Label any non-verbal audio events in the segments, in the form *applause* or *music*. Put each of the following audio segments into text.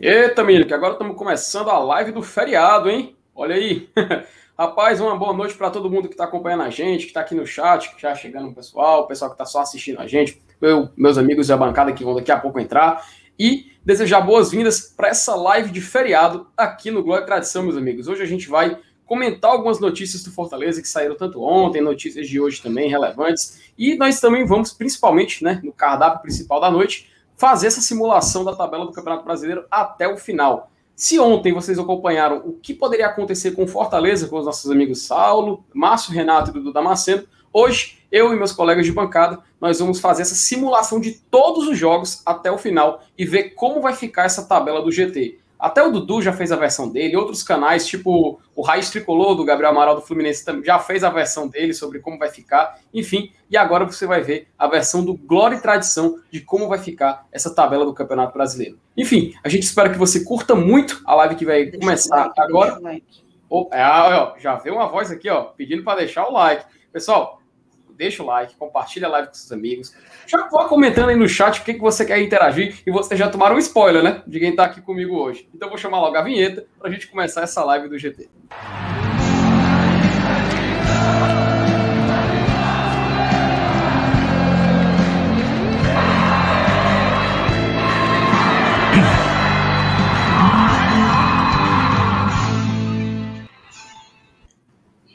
Eita, milho, que agora estamos começando a live do feriado, hein? Olha aí. *laughs* Rapaz, uma boa noite para todo mundo que está acompanhando a gente, que está aqui no chat, que já chegando o pessoal, o pessoal que está só assistindo a gente, eu, meus amigos da bancada que vão daqui a pouco entrar. E desejar boas-vindas para essa live de feriado aqui no Glória e Tradição, meus amigos. Hoje a gente vai comentar algumas notícias do Fortaleza que saíram tanto ontem, notícias de hoje também relevantes. E nós também vamos, principalmente, né, no cardápio principal da noite, fazer essa simulação da tabela do Campeonato Brasileiro até o final. Se ontem vocês acompanharam o que poderia acontecer com Fortaleza, com os nossos amigos Saulo, Márcio Renato e Dudu Damasceno, hoje eu e meus colegas de bancada, nós vamos fazer essa simulação de todos os jogos até o final e ver como vai ficar essa tabela do GT. Até o Dudu já fez a versão dele, outros canais, tipo o Raiz Tricolor do Gabriel Amaral do Fluminense, já fez a versão dele sobre como vai ficar. Enfim, e agora você vai ver a versão do Glória e Tradição de como vai ficar essa tabela do Campeonato Brasileiro. Enfim, a gente espera que você curta muito a live que vai deixa começar like, agora. Oh, é, ó, já veio uma voz aqui, ó, pedindo para deixar o like. Pessoal, deixa o like, compartilha a live com seus amigos. Já vá comentando aí no chat o que, que você quer interagir e vocês já tomaram um spoiler, né? De quem está aqui comigo hoje. Então vou chamar logo a vinheta para a gente começar essa live do GT.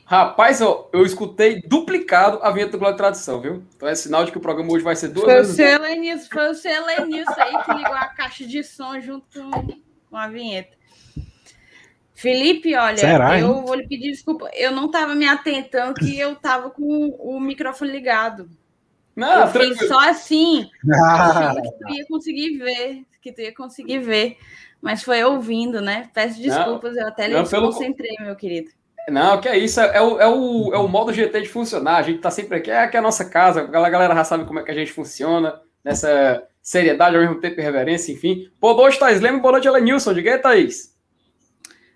Rapaz, eu, eu escutei duplicado a vinheta do Glória Tradição, viu? Então é sinal de que o programa hoje vai ser duas foi vezes. O Selenilson, foi o aí que ligou a caixa de som junto com a vinheta. Felipe, olha, Será, eu vou lhe pedir desculpa. Eu não estava me atentando que eu estava com o microfone ligado. Não, eu tranquilo. fiz só assim, ah. achando que tu ia conseguir ver, que tu ia conseguir ver. Mas foi ouvindo, né? Peço desculpas, não, eu até me concentrei, meu querido. Não, que é isso, é, o, é, o, é o modo GT de funcionar. A gente tá sempre aqui, é aqui é a nossa casa, a galera já sabe como é que a gente funciona, nessa seriedade, ao mesmo tempo reverência, enfim. Boa noite, Thaís Leme, boa noite, Elenilson. Diga aí, Thaís.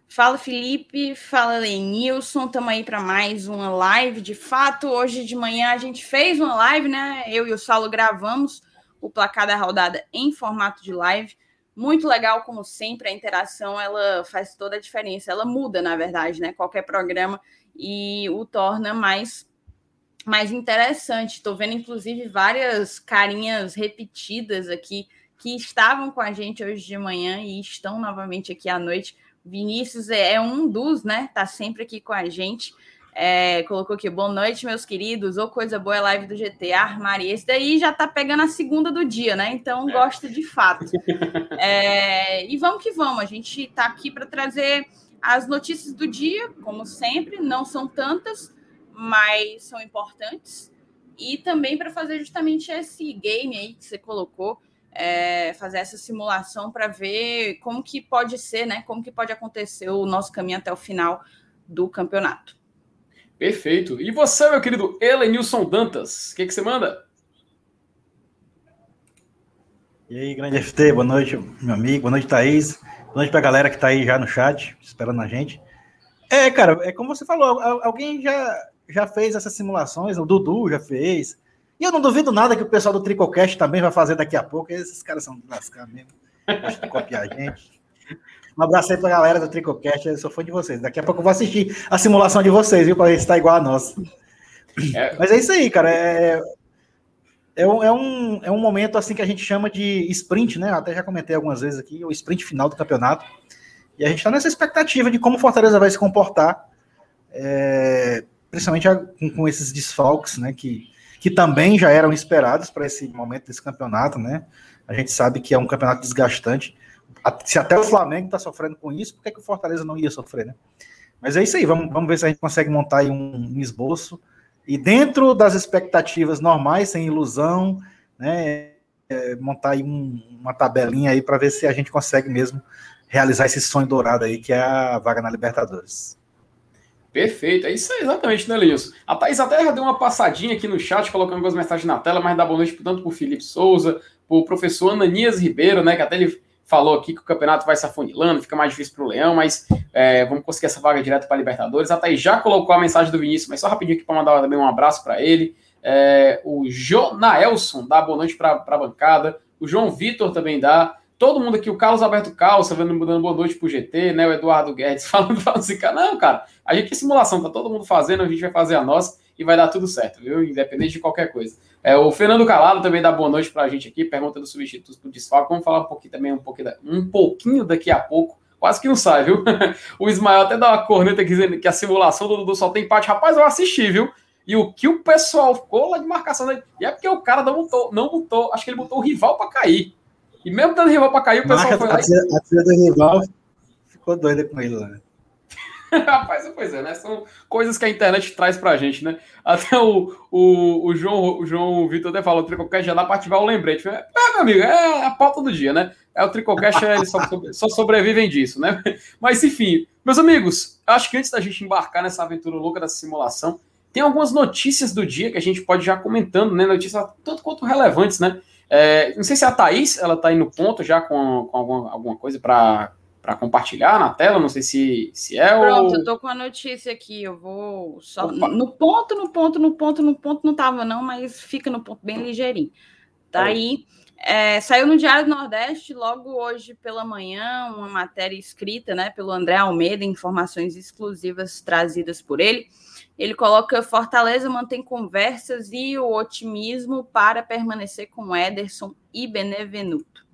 Fala, Felipe. Fala, Lenilson. Estamos aí para mais uma live. De fato, hoje de manhã a gente fez uma live, né? Eu e o Saulo gravamos o placar da rodada em formato de live. Muito legal, como sempre, a interação ela faz toda a diferença. Ela muda, na verdade, né? Qualquer programa e o torna mais mais interessante. Estou vendo, inclusive, várias carinhas repetidas aqui que estavam com a gente hoje de manhã e estão novamente aqui à noite. Vinícius é, é um dos, né? Tá sempre aqui com a gente. É, colocou aqui, boa noite, meus queridos. Ou coisa boa é live do GTA, armário. Esse daí já tá pegando a segunda do dia, né? Então é. gosta de fato. *laughs* É, e vamos que vamos. A gente tá aqui para trazer as notícias do dia, como sempre. Não são tantas, mas são importantes. E também para fazer justamente esse game aí que você colocou. É, fazer essa simulação para ver como que pode ser, né? Como que pode acontecer o nosso caminho até o final do campeonato. Perfeito. E você, meu querido Elenilson Dantas, o que, que você manda? E aí, grande FT, boa noite, meu amigo, boa noite, Thaís. Boa noite pra galera que tá aí já no chat, esperando a gente. É, cara, é como você falou, alguém já, já fez essas simulações, o Dudu já fez. E eu não duvido nada que o pessoal do Tricocast também vai fazer daqui a pouco. Esses caras são de lascar mesmo. Gostam de copiar a gente. Um abraço aí pra galera do Tricocast, eu sou fã de vocês. Daqui a pouco eu vou assistir a simulação de vocês, viu? Pra ver se tá igual a nossa. É. Mas é isso aí, cara. É, é, um, é, um, é um momento assim que a gente chama de sprint, né? Até já comentei algumas vezes aqui, o sprint final do campeonato. E a gente está nessa expectativa de como o Fortaleza vai se comportar, é, principalmente com, com, esses desfalques, né? Que, que também já eram esperados para esse momento desse campeonato, né? A gente sabe que é um campeonato desgastante se até o Flamengo está sofrendo com isso, por que, que o Fortaleza não ia sofrer, né? Mas é isso aí, vamos, vamos ver se a gente consegue montar aí um, um esboço. E dentro das expectativas normais, sem ilusão, né? É, montar aí um, uma tabelinha aí para ver se a gente consegue mesmo realizar esse sonho dourado aí, que é a vaga na Libertadores. Perfeito, é isso aí, exatamente, né, Leilson? A Thaís até já deu uma passadinha aqui no chat, colocando algumas mensagens na tela, mas dá boa noite tanto para o Felipe Souza, para o professor Ananias Ribeiro, né, que até ele falou aqui que o campeonato vai se afunilando, fica mais difícil para o Leão, mas é, vamos conseguir essa vaga direto para a Libertadores. A Thaís já colocou a mensagem do Vinícius, mas só rapidinho aqui para mandar também um abraço para ele. É, o Jonaelson dá boa noite para a bancada. O João Vitor também dá. todo mundo aqui, o Carlos Alberto Calça, dando boa noite pro GT, né? O Eduardo Guedes *laughs* falando, falando assim, não, cara, a gente é simulação, tá todo mundo fazendo, a gente vai fazer a nossa e vai dar tudo certo, viu? Independente de qualquer coisa. É, o Fernando Calado também dá boa noite pra gente aqui, pergunta dos substitutos pro desfalque. Vamos falar um pouquinho também, um pouquinho, um pouquinho daqui a pouco. Quase que não sai, viu? *laughs* o Ismael até dá uma corneta dizendo que a simulação do Dudu só tem empate. Rapaz, eu assisti, viu? E o que o pessoal ficou lá de marcação dele. E é porque o cara não botou, não botou, acho que ele botou o rival para cair. E mesmo dando rival para cair, o pessoal Marca, foi lá. A, a tira do rival ficou doida com ele lá. Né? *laughs* Rapaz, pois é, né? São coisas que a internet traz pra gente, né? Até o, o, o João, o João Vitor até falou, Tricocast já dá pra ativar o lembrete. É, meu amigo, é a pauta do dia, né? É o Tricocast, eles só, só sobrevivem disso, né? *laughs* Mas enfim, meus amigos, acho que antes da gente embarcar nessa aventura louca da simulação, tem algumas notícias do dia que a gente pode já comentando, né? Notícias tanto quanto relevantes, né? É, não sei se a Thaís, ela tá aí no ponto já com, com alguma, alguma coisa para compartilhar na tela, não sei se, se é Pronto, ou... eu tô com a notícia aqui, eu vou só... Opa. No ponto, no ponto, no ponto, no ponto não tava não, mas fica no ponto bem ligeirinho. Tá aí, é, saiu no Diário do Nordeste logo hoje pela manhã, uma matéria escrita né, pelo André Almeida, informações exclusivas trazidas por ele, ele coloca Fortaleza mantém conversas e o otimismo para permanecer com Ederson e Benevenuto.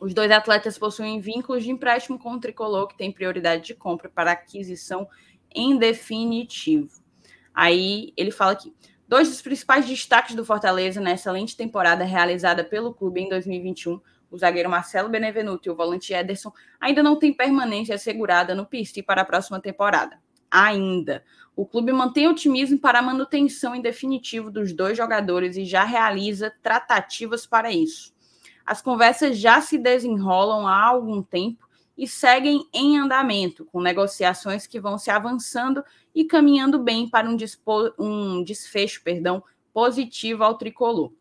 Os dois atletas possuem vínculos de empréstimo com o tricolor, que tem prioridade de compra para aquisição em definitivo. Aí ele fala aqui: dois dos principais destaques do Fortaleza nessa excelente temporada realizada pelo clube em 2021 o zagueiro Marcelo Benevenuto e o volante Ederson ainda não têm permanência assegurada no Pisti para a próxima temporada. Ainda. O clube mantém otimismo para a manutenção em definitivo dos dois jogadores e já realiza tratativas para isso. As conversas já se desenrolam há algum tempo e seguem em andamento, com negociações que vão se avançando e caminhando bem para um, um desfecho perdão, positivo ao tricolor.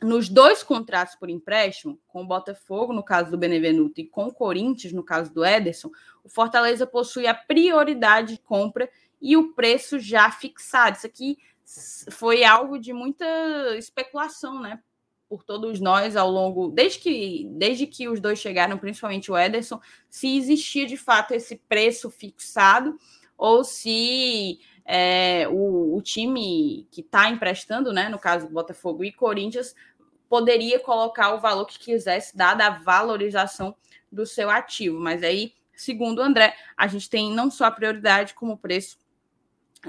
Nos dois contratos por empréstimo, com o Botafogo, no caso do Benevenuto, e com o Corinthians, no caso do Ederson, o Fortaleza possui a prioridade de compra e o preço já fixado. Isso aqui foi algo de muita especulação, né? Por todos nós ao longo, desde que, desde que os dois chegaram, principalmente o Ederson, se existia de fato esse preço fixado ou se é, o, o, time que está emprestando, né, no caso Botafogo e Corinthians, poderia colocar o valor que quisesse, dada a valorização do seu ativo. Mas aí, segundo o André, a gente tem não só a prioridade, como o preço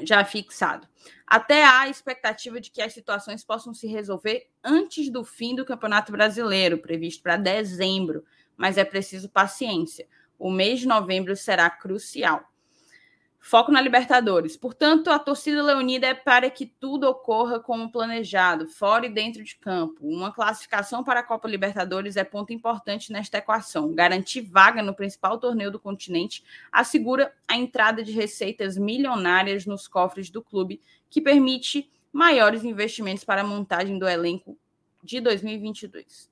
já fixado. Até há a expectativa de que as situações possam se resolver antes do fim do Campeonato Brasileiro, previsto para dezembro, mas é preciso paciência. O mês de novembro será crucial. Foco na Libertadores. Portanto, a torcida leonida é para que tudo ocorra como planejado, fora e dentro de campo. Uma classificação para a Copa Libertadores é ponto importante nesta equação. Garantir vaga no principal torneio do continente assegura a entrada de receitas milionárias nos cofres do clube, que permite maiores investimentos para a montagem do elenco de 2022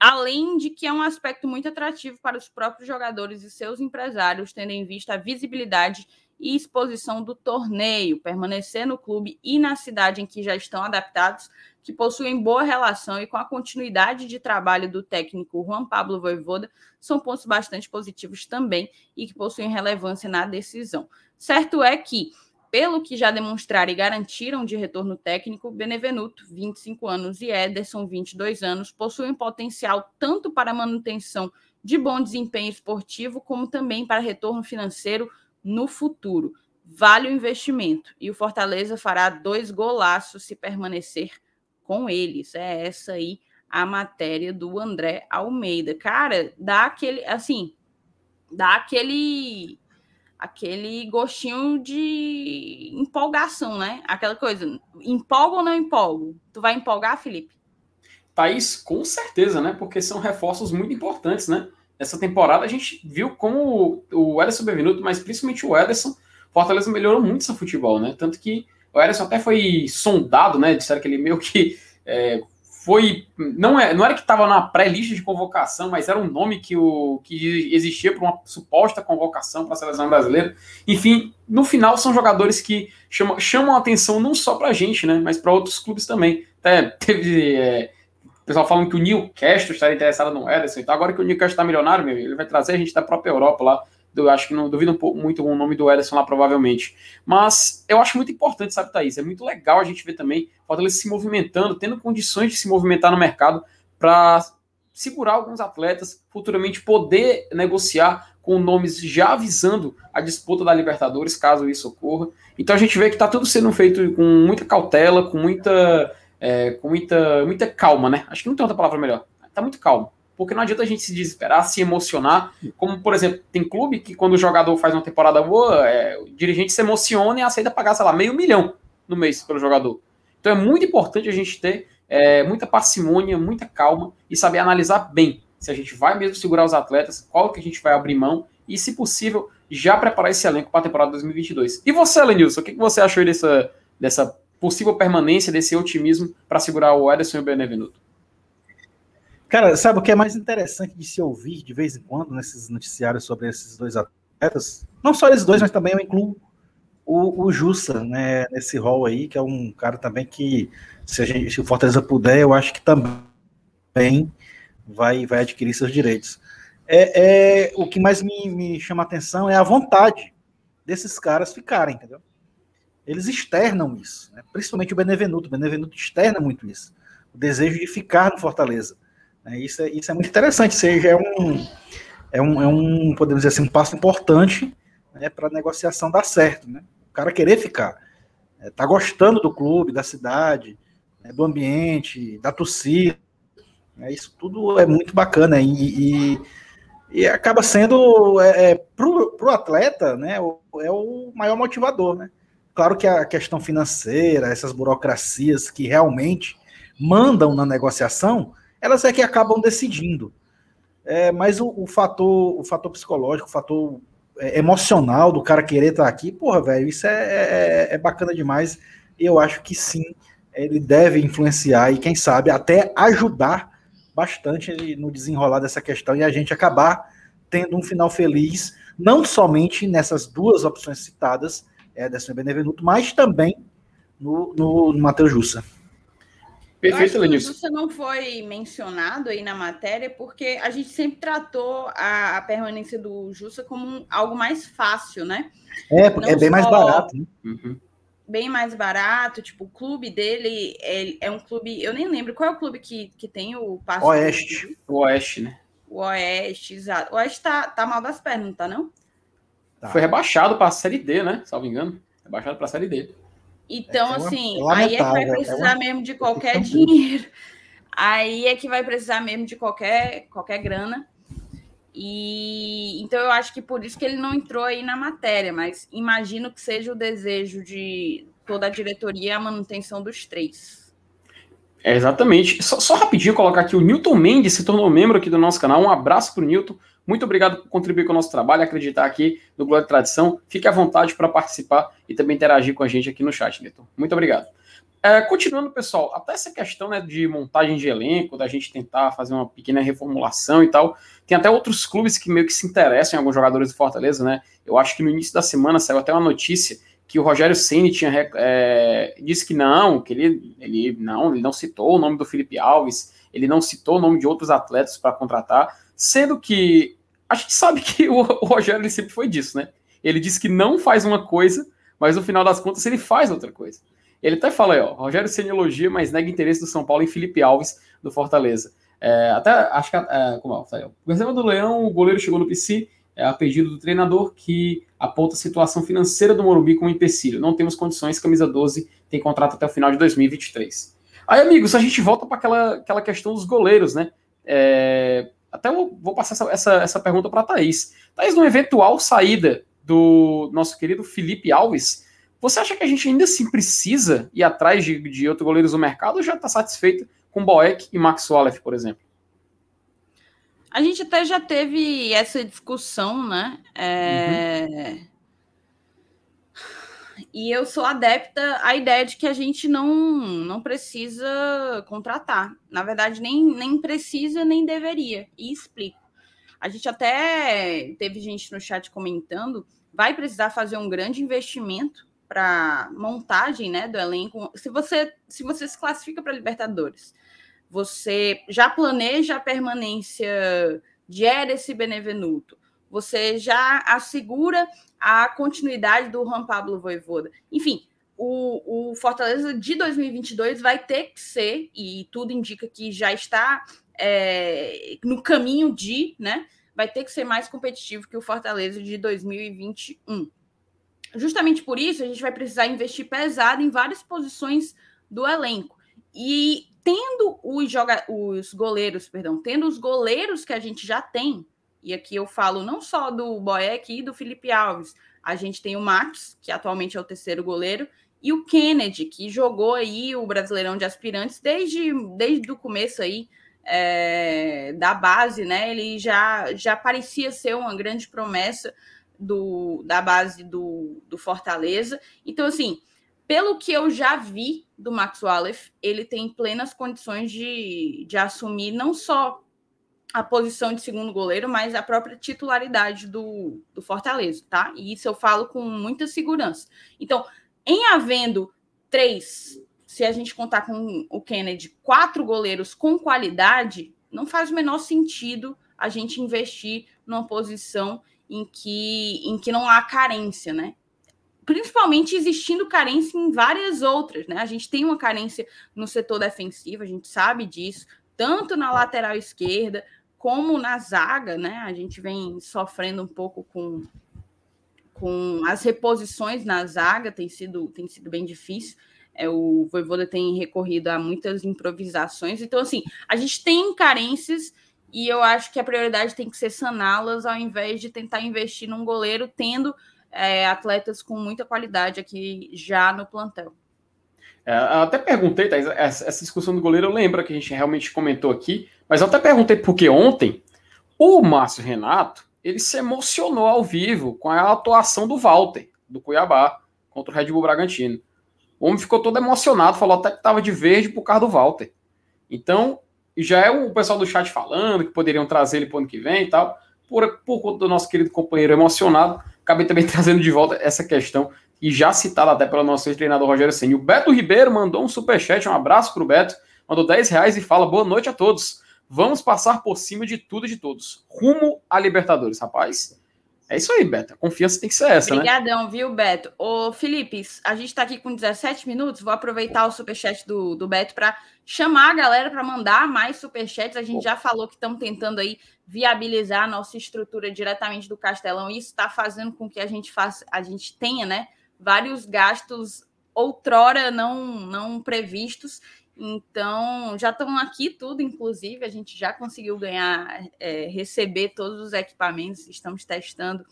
além de que é um aspecto muito atrativo para os próprios jogadores e seus empresários, tendo em vista a visibilidade e exposição do torneio, permanecer no clube e na cidade em que já estão adaptados, que possuem boa relação e com a continuidade de trabalho do técnico Juan Pablo Voivoda, são pontos bastante positivos também e que possuem relevância na decisão. Certo é que pelo que já demonstraram e garantiram de retorno técnico, Benevenuto, 25 anos, e Ederson, 22 anos, possuem potencial tanto para manutenção de bom desempenho esportivo, como também para retorno financeiro no futuro. Vale o investimento e o Fortaleza fará dois golaços se permanecer com eles. É essa aí a matéria do André Almeida. Cara, dá aquele, assim, dá aquele aquele gostinho de empolgação, né? Aquela coisa, empolga ou não empolgo? Tu vai empolgar, Felipe? Thaís, com certeza, né? Porque são reforços muito importantes, né? Essa temporada a gente viu como o Ederson Benvenuto, mas principalmente o Ederson, Fortaleza melhorou muito seu futebol, né? Tanto que o Ederson até foi sondado, né? Disseram que ele meio que é, foi não, é, não era que estava na pré-lista de convocação, mas era um nome que, o, que existia para uma suposta convocação para a seleção brasileira. Enfim, no final são jogadores que chamam, chamam a atenção não só para a gente, né, mas para outros clubes também. Até teve, é, O pessoal falando que o Newcastle estaria interessado no Ederson. Então, agora que o Newcastle está milionário, meu, ele vai trazer a gente da própria Europa lá. Eu acho que não duvido muito o nome do Ederson lá, provavelmente. Mas eu acho muito importante, sabe, Thaís? É muito legal a gente ver também Fortaleza se movimentando, tendo condições de se movimentar no mercado para segurar alguns atletas, futuramente poder negociar com nomes já avisando a disputa da Libertadores, caso isso ocorra. Então a gente vê que está tudo sendo feito com muita cautela, com muita, é, com muita, muita calma, né? Acho que não tem outra palavra melhor. Está muito calmo. Porque não adianta a gente se desesperar, se emocionar. Como, por exemplo, tem clube que quando o jogador faz uma temporada boa, é, o dirigente se emociona e aceita pagar, sei lá, meio milhão no mês pelo jogador. Então é muito importante a gente ter é, muita parcimônia, muita calma e saber analisar bem se a gente vai mesmo segurar os atletas, qual que a gente vai abrir mão e, se possível, já preparar esse elenco para a temporada 2022. E você, Lenilson, o que, você achou dessa, dessa possível permanência, desse otimismo para segurar o Ederson e o Benevenuto? Cara, sabe o que é mais interessante de se ouvir de vez em quando nesses noticiários sobre esses dois atletas? Não só eles dois, mas também eu incluo o, o Jussa, né, nesse rol aí, que é um cara também que, se, a gente, se o Fortaleza puder, eu acho que também vai, vai adquirir seus direitos. É, é o que mais me, me chama a atenção é a vontade desses caras ficarem, entendeu? Eles externam isso, né? principalmente o Benevenuto. O Benevenuto externa muito isso, o desejo de ficar no Fortaleza. Né? Isso, é, isso é muito interessante, seja é um, é um, é um, podemos dizer assim, um passo importante né, para a negociação dar certo, né? O cara querer ficar, é, tá gostando do clube, da cidade, né, do ambiente, da torcida, é, isso tudo é muito bacana e, e, e acaba sendo é, é para o atleta né, o, é o maior motivador. Né? Claro que a questão financeira, essas burocracias que realmente mandam na negociação, elas é que acabam decidindo. É, mas o, o, fator, o fator psicológico, o fator é, emocional do cara querer estar aqui, porra, velho, isso é, é, é bacana demais. Eu acho que sim, ele deve influenciar e, quem sabe, até ajudar bastante no desenrolar dessa questão e a gente acabar tendo um final feliz, não somente nessas duas opções citadas, Ederson e Benevenuto, mas também no, no, no Matheus Jussa. Perfeito, Lenilson. Jussa não foi mencionado aí na matéria porque a gente sempre tratou a, a permanência do Jussa como um, algo mais fácil, né? É, é bem só... mais barato. Né? Uhum bem mais barato. Tipo, o clube dele é, é, um clube. Eu nem lembro qual é o clube que, que tem o passo. Oeste. O Oeste, né? O Oeste, exato. O Oeste tá, tá mal das pernas, não tá, não? Tá. Foi rebaixado para a Série D, né? Salvo engano. Rebaixado para a Série D. Então, é, assim, é aí é que vai precisar é uma... mesmo de *laughs* qualquer dinheiro. Aí é que vai precisar mesmo de qualquer, qualquer grana. E então eu acho que por isso que ele não entrou aí na matéria, mas imagino que seja o desejo de toda a diretoria a manutenção dos três. É, exatamente. Só, só, rapidinho colocar aqui: o Newton Mendes se tornou membro aqui do nosso canal. Um abraço para o Newton. Muito obrigado por contribuir com o nosso trabalho, acreditar aqui no Glória de Tradição. Fique à vontade para participar e também interagir com a gente aqui no chat, Newton. Muito obrigado. É, continuando, pessoal, até essa questão né, de montagem de elenco, da gente tentar fazer uma pequena reformulação e tal, tem até outros clubes que meio que se interessam em alguns jogadores do Fortaleza, né? Eu acho que no início da semana saiu até uma notícia que o Rogério Ceni tinha é, disse que não, que ele, ele não, ele não citou o nome do Felipe Alves, ele não citou o nome de outros atletas para contratar, sendo que a gente sabe que o, o Rogério ele sempre foi disso, né? Ele disse que não faz uma coisa, mas no final das contas ele faz outra coisa. Ele até fala aí, ó, Rogério Ceni elogia, mas nega interesse do São Paulo em Felipe Alves, do Fortaleza. É, até, acho que, é, como é, tá aí. O reserva do Leão, o goleiro chegou no PC, é, a pedido do treinador, que aponta a situação financeira do Morumbi como empecilho. Não temos condições, camisa 12 tem contrato até o final de 2023. Aí, amigos, a gente volta para aquela, aquela questão dos goleiros, né? É, até vou passar essa, essa, essa pergunta para a Thaís. Thaís, numa eventual saída do nosso querido Felipe Alves, você acha que a gente ainda assim precisa ir atrás de, de outros goleiros no mercado ou já está satisfeito com Boeck e Max Wallace, por exemplo? A gente até já teve essa discussão, né? É... Uhum. E eu sou adepta à ideia de que a gente não, não precisa contratar. Na verdade, nem, nem precisa, nem deveria. E explico. A gente até teve gente no chat comentando, vai precisar fazer um grande investimento para montagem né, do elenco. Se você, se você se classifica para Libertadores, você já planeja a permanência de Eres e Benevenuto, você já assegura a continuidade do Juan Pablo Voivoda. Enfim, o, o, Fortaleza de 2022 vai ter que ser, e tudo indica que já está é, no caminho de, né? Vai ter que ser mais competitivo que o Fortaleza de 2021. Justamente por isso, a gente vai precisar investir pesado em várias posições do elenco. E tendo os, joga os goleiros, perdão, tendo os goleiros que a gente já tem, e aqui eu falo não só do Boeck e do Felipe Alves, a gente tem o Max, que atualmente é o terceiro goleiro, e o Kennedy, que jogou aí o Brasileirão de Aspirantes desde, desde o começo aí é, da base, né? Ele já, já parecia ser uma grande promessa do, da base do, do Fortaleza. Então, assim, pelo que eu já vi do Max Wallace, ele tem plenas condições de, de assumir não só a posição de segundo goleiro, mas a própria titularidade do, do Fortaleza, tá? E isso eu falo com muita segurança. Então, em havendo três, se a gente contar com o Kennedy, quatro goleiros com qualidade, não faz o menor sentido a gente investir numa posição em que, em que não há carência, né? Principalmente existindo carência em várias outras, né? A gente tem uma carência no setor defensivo, a gente sabe disso, tanto na lateral esquerda como na zaga, né? A gente vem sofrendo um pouco com com as reposições na zaga tem sido, tem sido bem difícil. É, o Voivoda tem recorrido a muitas improvisações. Então, assim, a gente tem carências e eu acho que a prioridade tem que ser saná-las ao invés de tentar investir num goleiro, tendo é, atletas com muita qualidade aqui já no plantel. É, até perguntei, Thais, essa discussão do goleiro eu lembro que a gente realmente comentou aqui, mas eu até perguntei porque ontem o Márcio Renato ele se emocionou ao vivo com a atuação do Walter, do Cuiabá, contra o Red Bull Bragantino. O homem ficou todo emocionado, falou até que estava de verde por causa do Walter. Então, já é o pessoal do chat falando que poderiam trazer ele para o ano que vem e tal. Por, por conta do nosso querido companheiro emocionado, acabei também *laughs* trazendo de volta essa questão, e já citada até pelo nosso treinador Rogério Senna. O Beto Ribeiro mandou um superchat, um abraço para o Beto, mandou 10 reais e fala boa noite a todos. Vamos passar por cima de tudo e de todos. Rumo a Libertadores, rapaz. É isso aí, Beto. A confiança tem que ser essa, Obrigadão, né? viu, Beto? Ô, Felipe, a gente está aqui com 17 minutos. Vou aproveitar o superchat do, do Beto para chamar a galera para mandar mais superchats. A gente já falou que estamos tentando aí viabilizar a nossa estrutura diretamente do Castelão. Isso está fazendo com que a gente faça, a gente tenha, né, vários gastos outrora não não previstos. Então, já estão aqui tudo, inclusive, a gente já conseguiu ganhar, é, receber todos os equipamentos, estamos testando,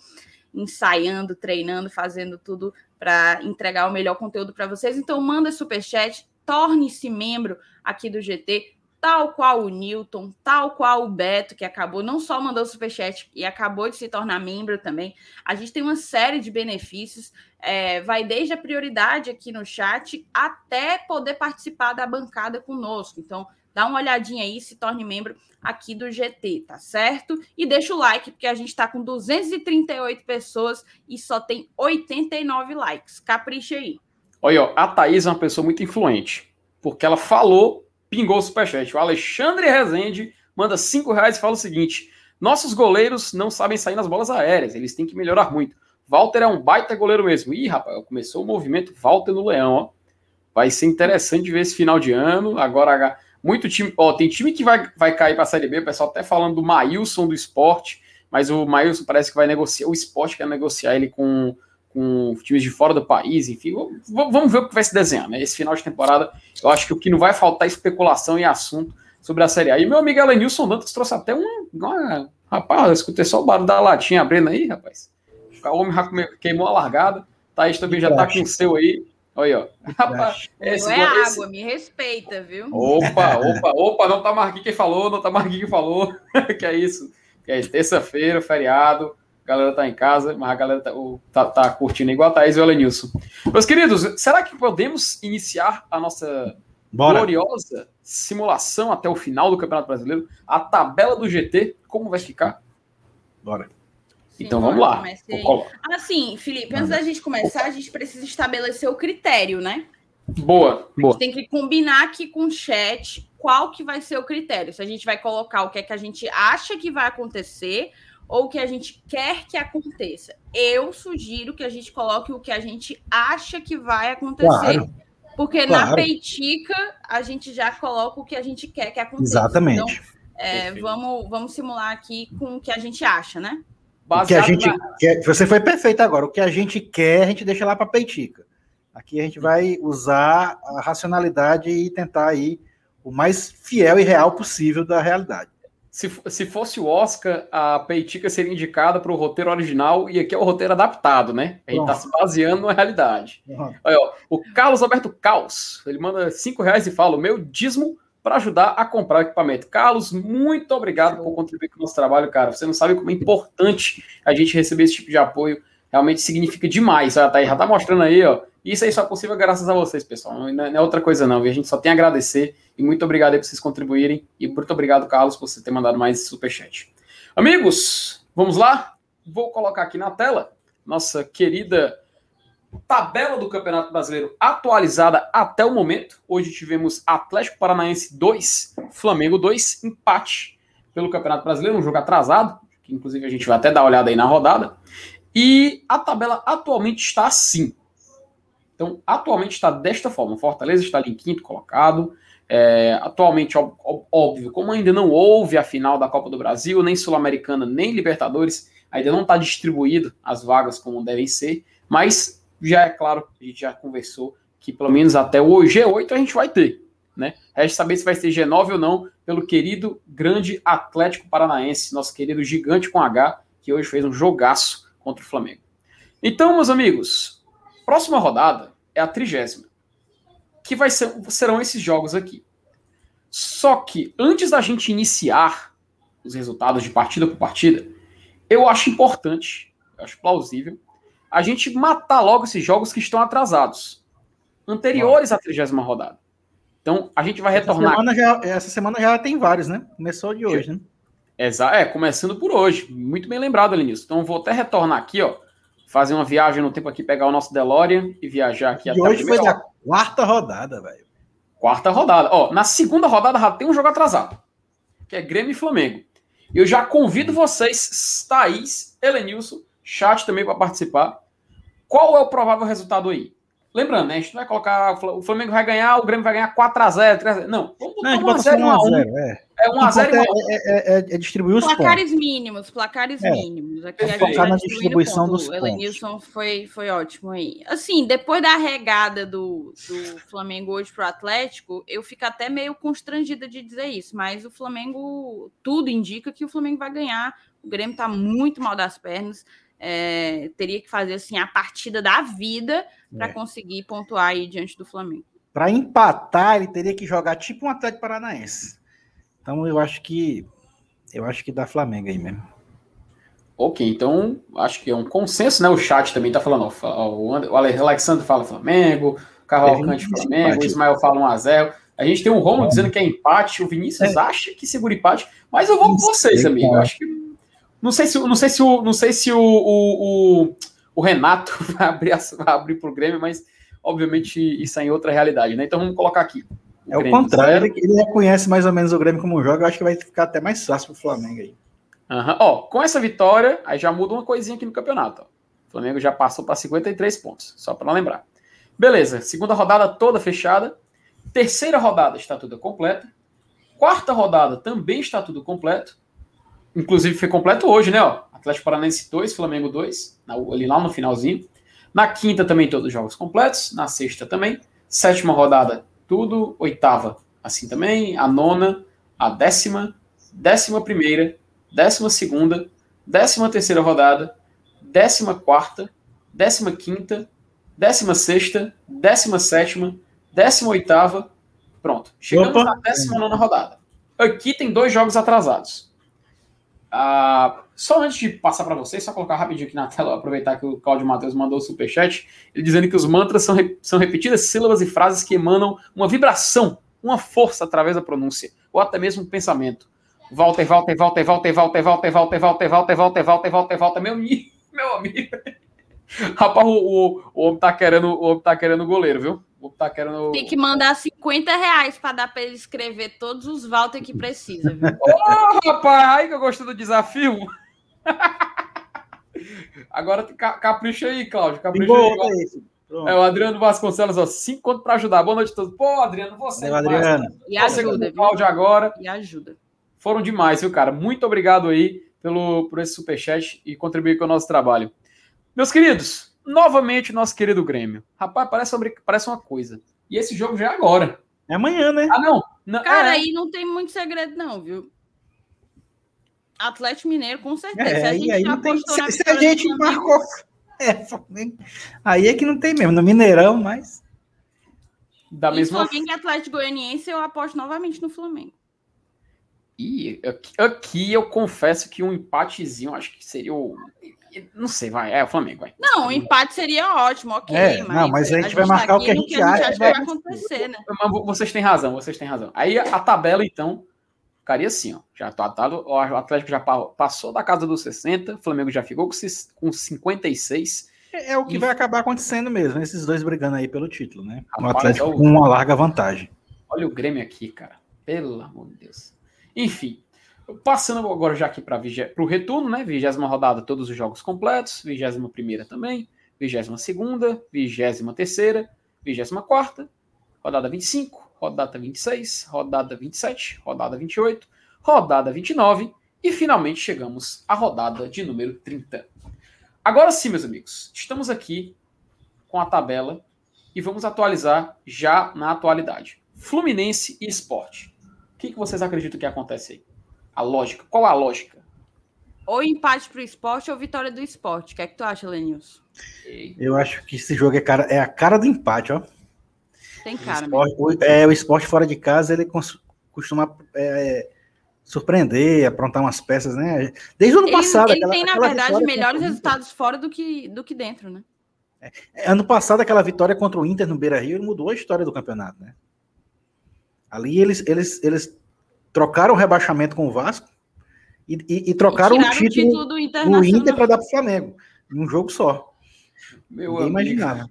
ensaiando, treinando, fazendo tudo para entregar o melhor conteúdo para vocês. Então, manda superchat, torne-se membro aqui do GT, tal qual o Newton, tal qual o Beto, que acabou, não só mandou superchat e acabou de se tornar membro também. A gente tem uma série de benefícios, é, vai desde a prioridade aqui no chat até poder participar da bancada conosco. Então, dá uma olhadinha aí, se torne membro aqui do GT, tá certo? E deixa o like, porque a gente está com 238 pessoas e só tem 89 likes. Capricha aí. Olha, a Thaís é uma pessoa muito influente, porque ela falou pingou o superchat. O Alexandre Rezende manda cinco reais e fala o seguinte: nossos goleiros não sabem sair nas bolas aéreas, eles têm que melhorar muito. Walter é um baita goleiro mesmo. Ih, rapaz, começou o movimento Walter no Leão, ó. Vai ser interessante ver esse final de ano. Agora, muito time. Ó, tem time que vai, vai cair para a Série B. O pessoal até falando do Maílson do esporte, mas o Maílson parece que vai negociar. O esporte quer negociar ele com com times de fora do país, enfim, vamos ver o que vai se desenhar, né? Esse final de temporada, eu acho que o que não vai faltar é especulação e assunto sobre a Série A. E meu amigo Elenilson Dantas trouxe até um. Uma, rapaz, eu escutei só o barulho da latinha abrindo aí, rapaz. O homem já queimou a largada. Thaís também já tá com o seu aí. Olha, ó. Rapaz, esse, não é esse... água, me respeita, viu? Opa, *laughs* opa, opa, não tá Marquinhos quem falou, não tá Marquinhos quem falou. *laughs* que é isso? Que é terça-feira, feriado a galera tá em casa, mas a galera tá, tá, tá curtindo igual a Thaís e o Elenilson. Meus queridos, será que podemos iniciar a nossa Bora. gloriosa simulação até o final do Campeonato Brasileiro? A tabela do GT, como vai ficar? Bora. Sim, então vamos lá. Assim, Felipe, antes da gente começar, a gente precisa estabelecer o critério, né? Boa, boa. A gente tem que combinar aqui com o chat qual que vai ser o critério. Se a gente vai colocar o que é que a gente acha que vai acontecer ou o que a gente quer que aconteça. Eu sugiro que a gente coloque o que a gente acha que vai acontecer. Claro. Porque claro. na peitica a gente já coloca o que a gente quer que aconteça. Exatamente. Então, é, vamos, vamos simular aqui com o que a gente acha, né? o que a gente na... quer, você foi perfeito agora. O que a gente quer, a gente deixa lá para peitica. Aqui a gente vai usar a racionalidade e tentar aí o mais fiel e real possível da realidade. Se, se fosse o Oscar, a Peitica seria indicada para o roteiro original e aqui é o roteiro adaptado, né? A gente está se baseando na realidade. Uhum. Olha, ó, o Carlos Alberto Caos, ele manda cinco reais e fala: o meu dízimo para ajudar a comprar equipamento. Carlos, muito obrigado por contribuir com o nosso trabalho, cara. Você não sabe como é importante a gente receber esse tipo de apoio. Realmente significa demais. Já tá, já tá mostrando aí, ó. Isso aí só é possível graças a vocês, pessoal. Não é, outra coisa, não. A gente só tem a agradecer. E muito obrigado aí por vocês contribuírem. E muito obrigado, Carlos, por você ter mandado mais superchat. Amigos, vamos lá? Vou colocar aqui na tela nossa querida tabela do Campeonato Brasileiro atualizada até o momento. Hoje tivemos Atlético Paranaense 2, Flamengo 2, empate pelo Campeonato Brasileiro, um jogo atrasado, que inclusive a gente vai até dar uma olhada aí na rodada. E a tabela atualmente está assim. Então, atualmente está desta forma. Fortaleza está ali em quinto colocado. É, atualmente, óbvio, como ainda não houve a final da Copa do Brasil, nem Sul-Americana, nem Libertadores, ainda não está distribuído as vagas como devem ser, mas já é claro, a gente já conversou que pelo menos até o G8 a gente vai ter, né? Resta saber se vai ser G9 ou não, pelo querido grande Atlético Paranaense, nosso querido gigante com H, que hoje fez um jogaço contra o Flamengo. Então, meus amigos, próxima rodada é a trigésima, que vai ser, serão esses jogos aqui. Só que antes da gente iniciar os resultados de partida por partida, eu acho importante, eu acho plausível a gente matar logo esses jogos que estão atrasados, anteriores à trigésima rodada. Então, a gente vai retornar. Essa semana, já, essa semana já tem vários, né? Começou de hoje, né? É, começando por hoje. Muito bem lembrado, Lenilson. Então, vou até retornar aqui, ó. Fazer uma viagem no tempo aqui, pegar o nosso DeLorean e viajar aqui e até hoje foi da quarta rodada, velho. Quarta rodada. Ó, na segunda rodada já tem um jogo atrasado, que é Grêmio e Flamengo. Eu já convido vocês, Thaís, Elenilson, chat também para participar. Qual é o provável resultado aí? Lembrando, né? A gente não vai colocar. O Flamengo vai ganhar, o Grêmio vai ganhar 4x0, 3x0. Não, vamos botar 1x0 1x0. É, é 1x0 é, é, é, é, distribuir os placares pontos. mínimos, placares é. mínimos. Aqui é focar na distribuição ponto. dos pontos. O Elenilson foi, foi ótimo aí. Assim, depois da regada do, do Flamengo hoje pro Atlético, eu fico até meio constrangida de dizer isso, mas o Flamengo, tudo indica que o Flamengo vai ganhar. O Grêmio tá muito mal das pernas é, teria que fazer assim a partida da vida para é. conseguir pontuar aí diante do Flamengo. Para empatar, ele teria que jogar tipo um Atlético Paranaense. Então eu acho que eu acho que dá Flamengo aí mesmo. Ok, então acho que é um consenso, né? O chat também tá falando, ó, o Alexandre fala Flamengo, o Cavalcante Flamengo, o Ismael fala 1x0. A gente tem o Romulo é. dizendo que é empate, o Vinícius é. acha que segura empate, mas eu vou com vocês, amigo. Eu acho que não sei se, não sei se, o, não sei se o, o, o, o Renato *laughs* vai abrir, vai abrir para o Grêmio, mas obviamente isso é em outra realidade, né? Então vamos colocar aqui. O é o contrário, ele, ele reconhece mais ou menos o Grêmio como joga, eu acho que vai ficar até mais fácil para o Flamengo aí. Uhum. Ó, com essa vitória, aí já muda uma coisinha aqui no campeonato. Ó. O Flamengo já passou para 53 pontos, só para lembrar. Beleza, segunda rodada toda fechada. Terceira rodada está tudo completa. Quarta rodada também está tudo completo. Inclusive foi completo hoje, né? Ó, Atlético Paranaense 2, Flamengo 2, ali lá no finalzinho. Na quinta também todos os jogos completos. Na sexta também. Sétima rodada, tudo. Oitava, assim também. A nona, a décima, décima primeira, décima segunda, décima terceira rodada, décima quarta, décima quinta, décima sexta, décima sétima, décima oitava. Pronto. Chegamos Opa. na décima nona rodada. Aqui tem dois jogos atrasados. Ah, só antes de passar para vocês, só colocar rapidinho aqui na tela, aproveitar que o Claudio Matheus mandou o superchat, ele dizendo que os mantras são, são repetidas sílabas e frases que emanam uma vibração, uma força através da pronúncia, ou até mesmo um pensamento. Walter, Walter, Walter, Walter, Walter, Walter, Walter, Walter, Walter, Walter, Walter, Walter, Walter, meu, meu amigo. Rapaz, o, o, o homem tá querendo, o homem tá querendo goleiro, viu? Vou estar querendo. Tem que mandar 50 reais para dar para ele escrever todos os Walter que precisa. Viu? *laughs* Oh, rapaz, aí que eu gosto do desafio. *laughs* Agora capricha aí, Cláudio. Capricha aí. É, o Adriano Vasconcelos, ó, cinco conto para ajudar. Boa noite a todos. Pô, Adriano, você. É, Adriano. E ajuda, Cláudio agora. E ajuda. Foram demais, viu, cara? Muito obrigado aí pelo, por esse superchat e contribuir com o nosso trabalho. Meus queridos, novamente nosso querido Grêmio. Rapaz, parece, parece uma coisa. E esse jogo já é agora. É amanhã, né? Ah, não. não cara, é... aí não tem muito segredo, não, viu? Atlético Mineiro, com certeza. É, se a gente aí não tem, se, se a gente marcou. *laughs* É, aí é que não tem mesmo. No Mineirão, mas. Da e mesma Flamengo e Atlético Goianiense, eu aposto novamente no Flamengo. E aqui, aqui, eu confesso que um empatezinho acho que seria o. Não sei, vai. É o Flamengo, vai. Não, um empate seria ótimo, ok. É, mas, não, mas a gente, a gente vai marcar tá o que a gente, acha, acha que vai acontecer, né? Mas vocês têm razão, vocês têm razão. Aí a tabela, então, ficaria assim, ó. Já tá, tá, o Atlético já passou da casa dos 60, o Flamengo já ficou com 56. É, é o que e... vai acabar acontecendo mesmo, esses dois brigando aí pelo título, né? o Atlético com uma larga vantagem. Olha o Grêmio aqui, cara. Pelo amor de Deus. Enfim, passando agora já aqui para o retorno, né? Vigésima rodada, todos os jogos completos. Vigésima primeira também. Vigésima segunda. Vigésima terceira. Vigésima quarta. Rodada 25. Rodada 26. Rodada 27. Rodada 28. Rodada 29. E finalmente chegamos à rodada de número 30. Agora sim, meus amigos, estamos aqui com a tabela e vamos atualizar já na atualidade. Fluminense e Esporte. O que, que vocês acreditam que acontece aí? A lógica. Qual a lógica? Ou empate para o esporte ou vitória do esporte. O que é que tu acha, Lenilson? Eu acho que esse jogo é, cara, é a cara do empate, ó. Tem cara. O esporte, o, é, o esporte fora de casa, ele costuma é, surpreender, aprontar umas peças, né? Desde o ano ele, passado. Ele aquela, tem, na verdade, melhores resultados fora do que, do que dentro, né? É, ano passado, aquela vitória contra o Inter no Beira Rio mudou a história do campeonato, né? Ali eles, eles, eles trocaram o rebaixamento com o Vasco e, e, e trocaram o título, o título do, do Inter para dar para o Flamengo, em um jogo só. Meu Ninguém imaginava.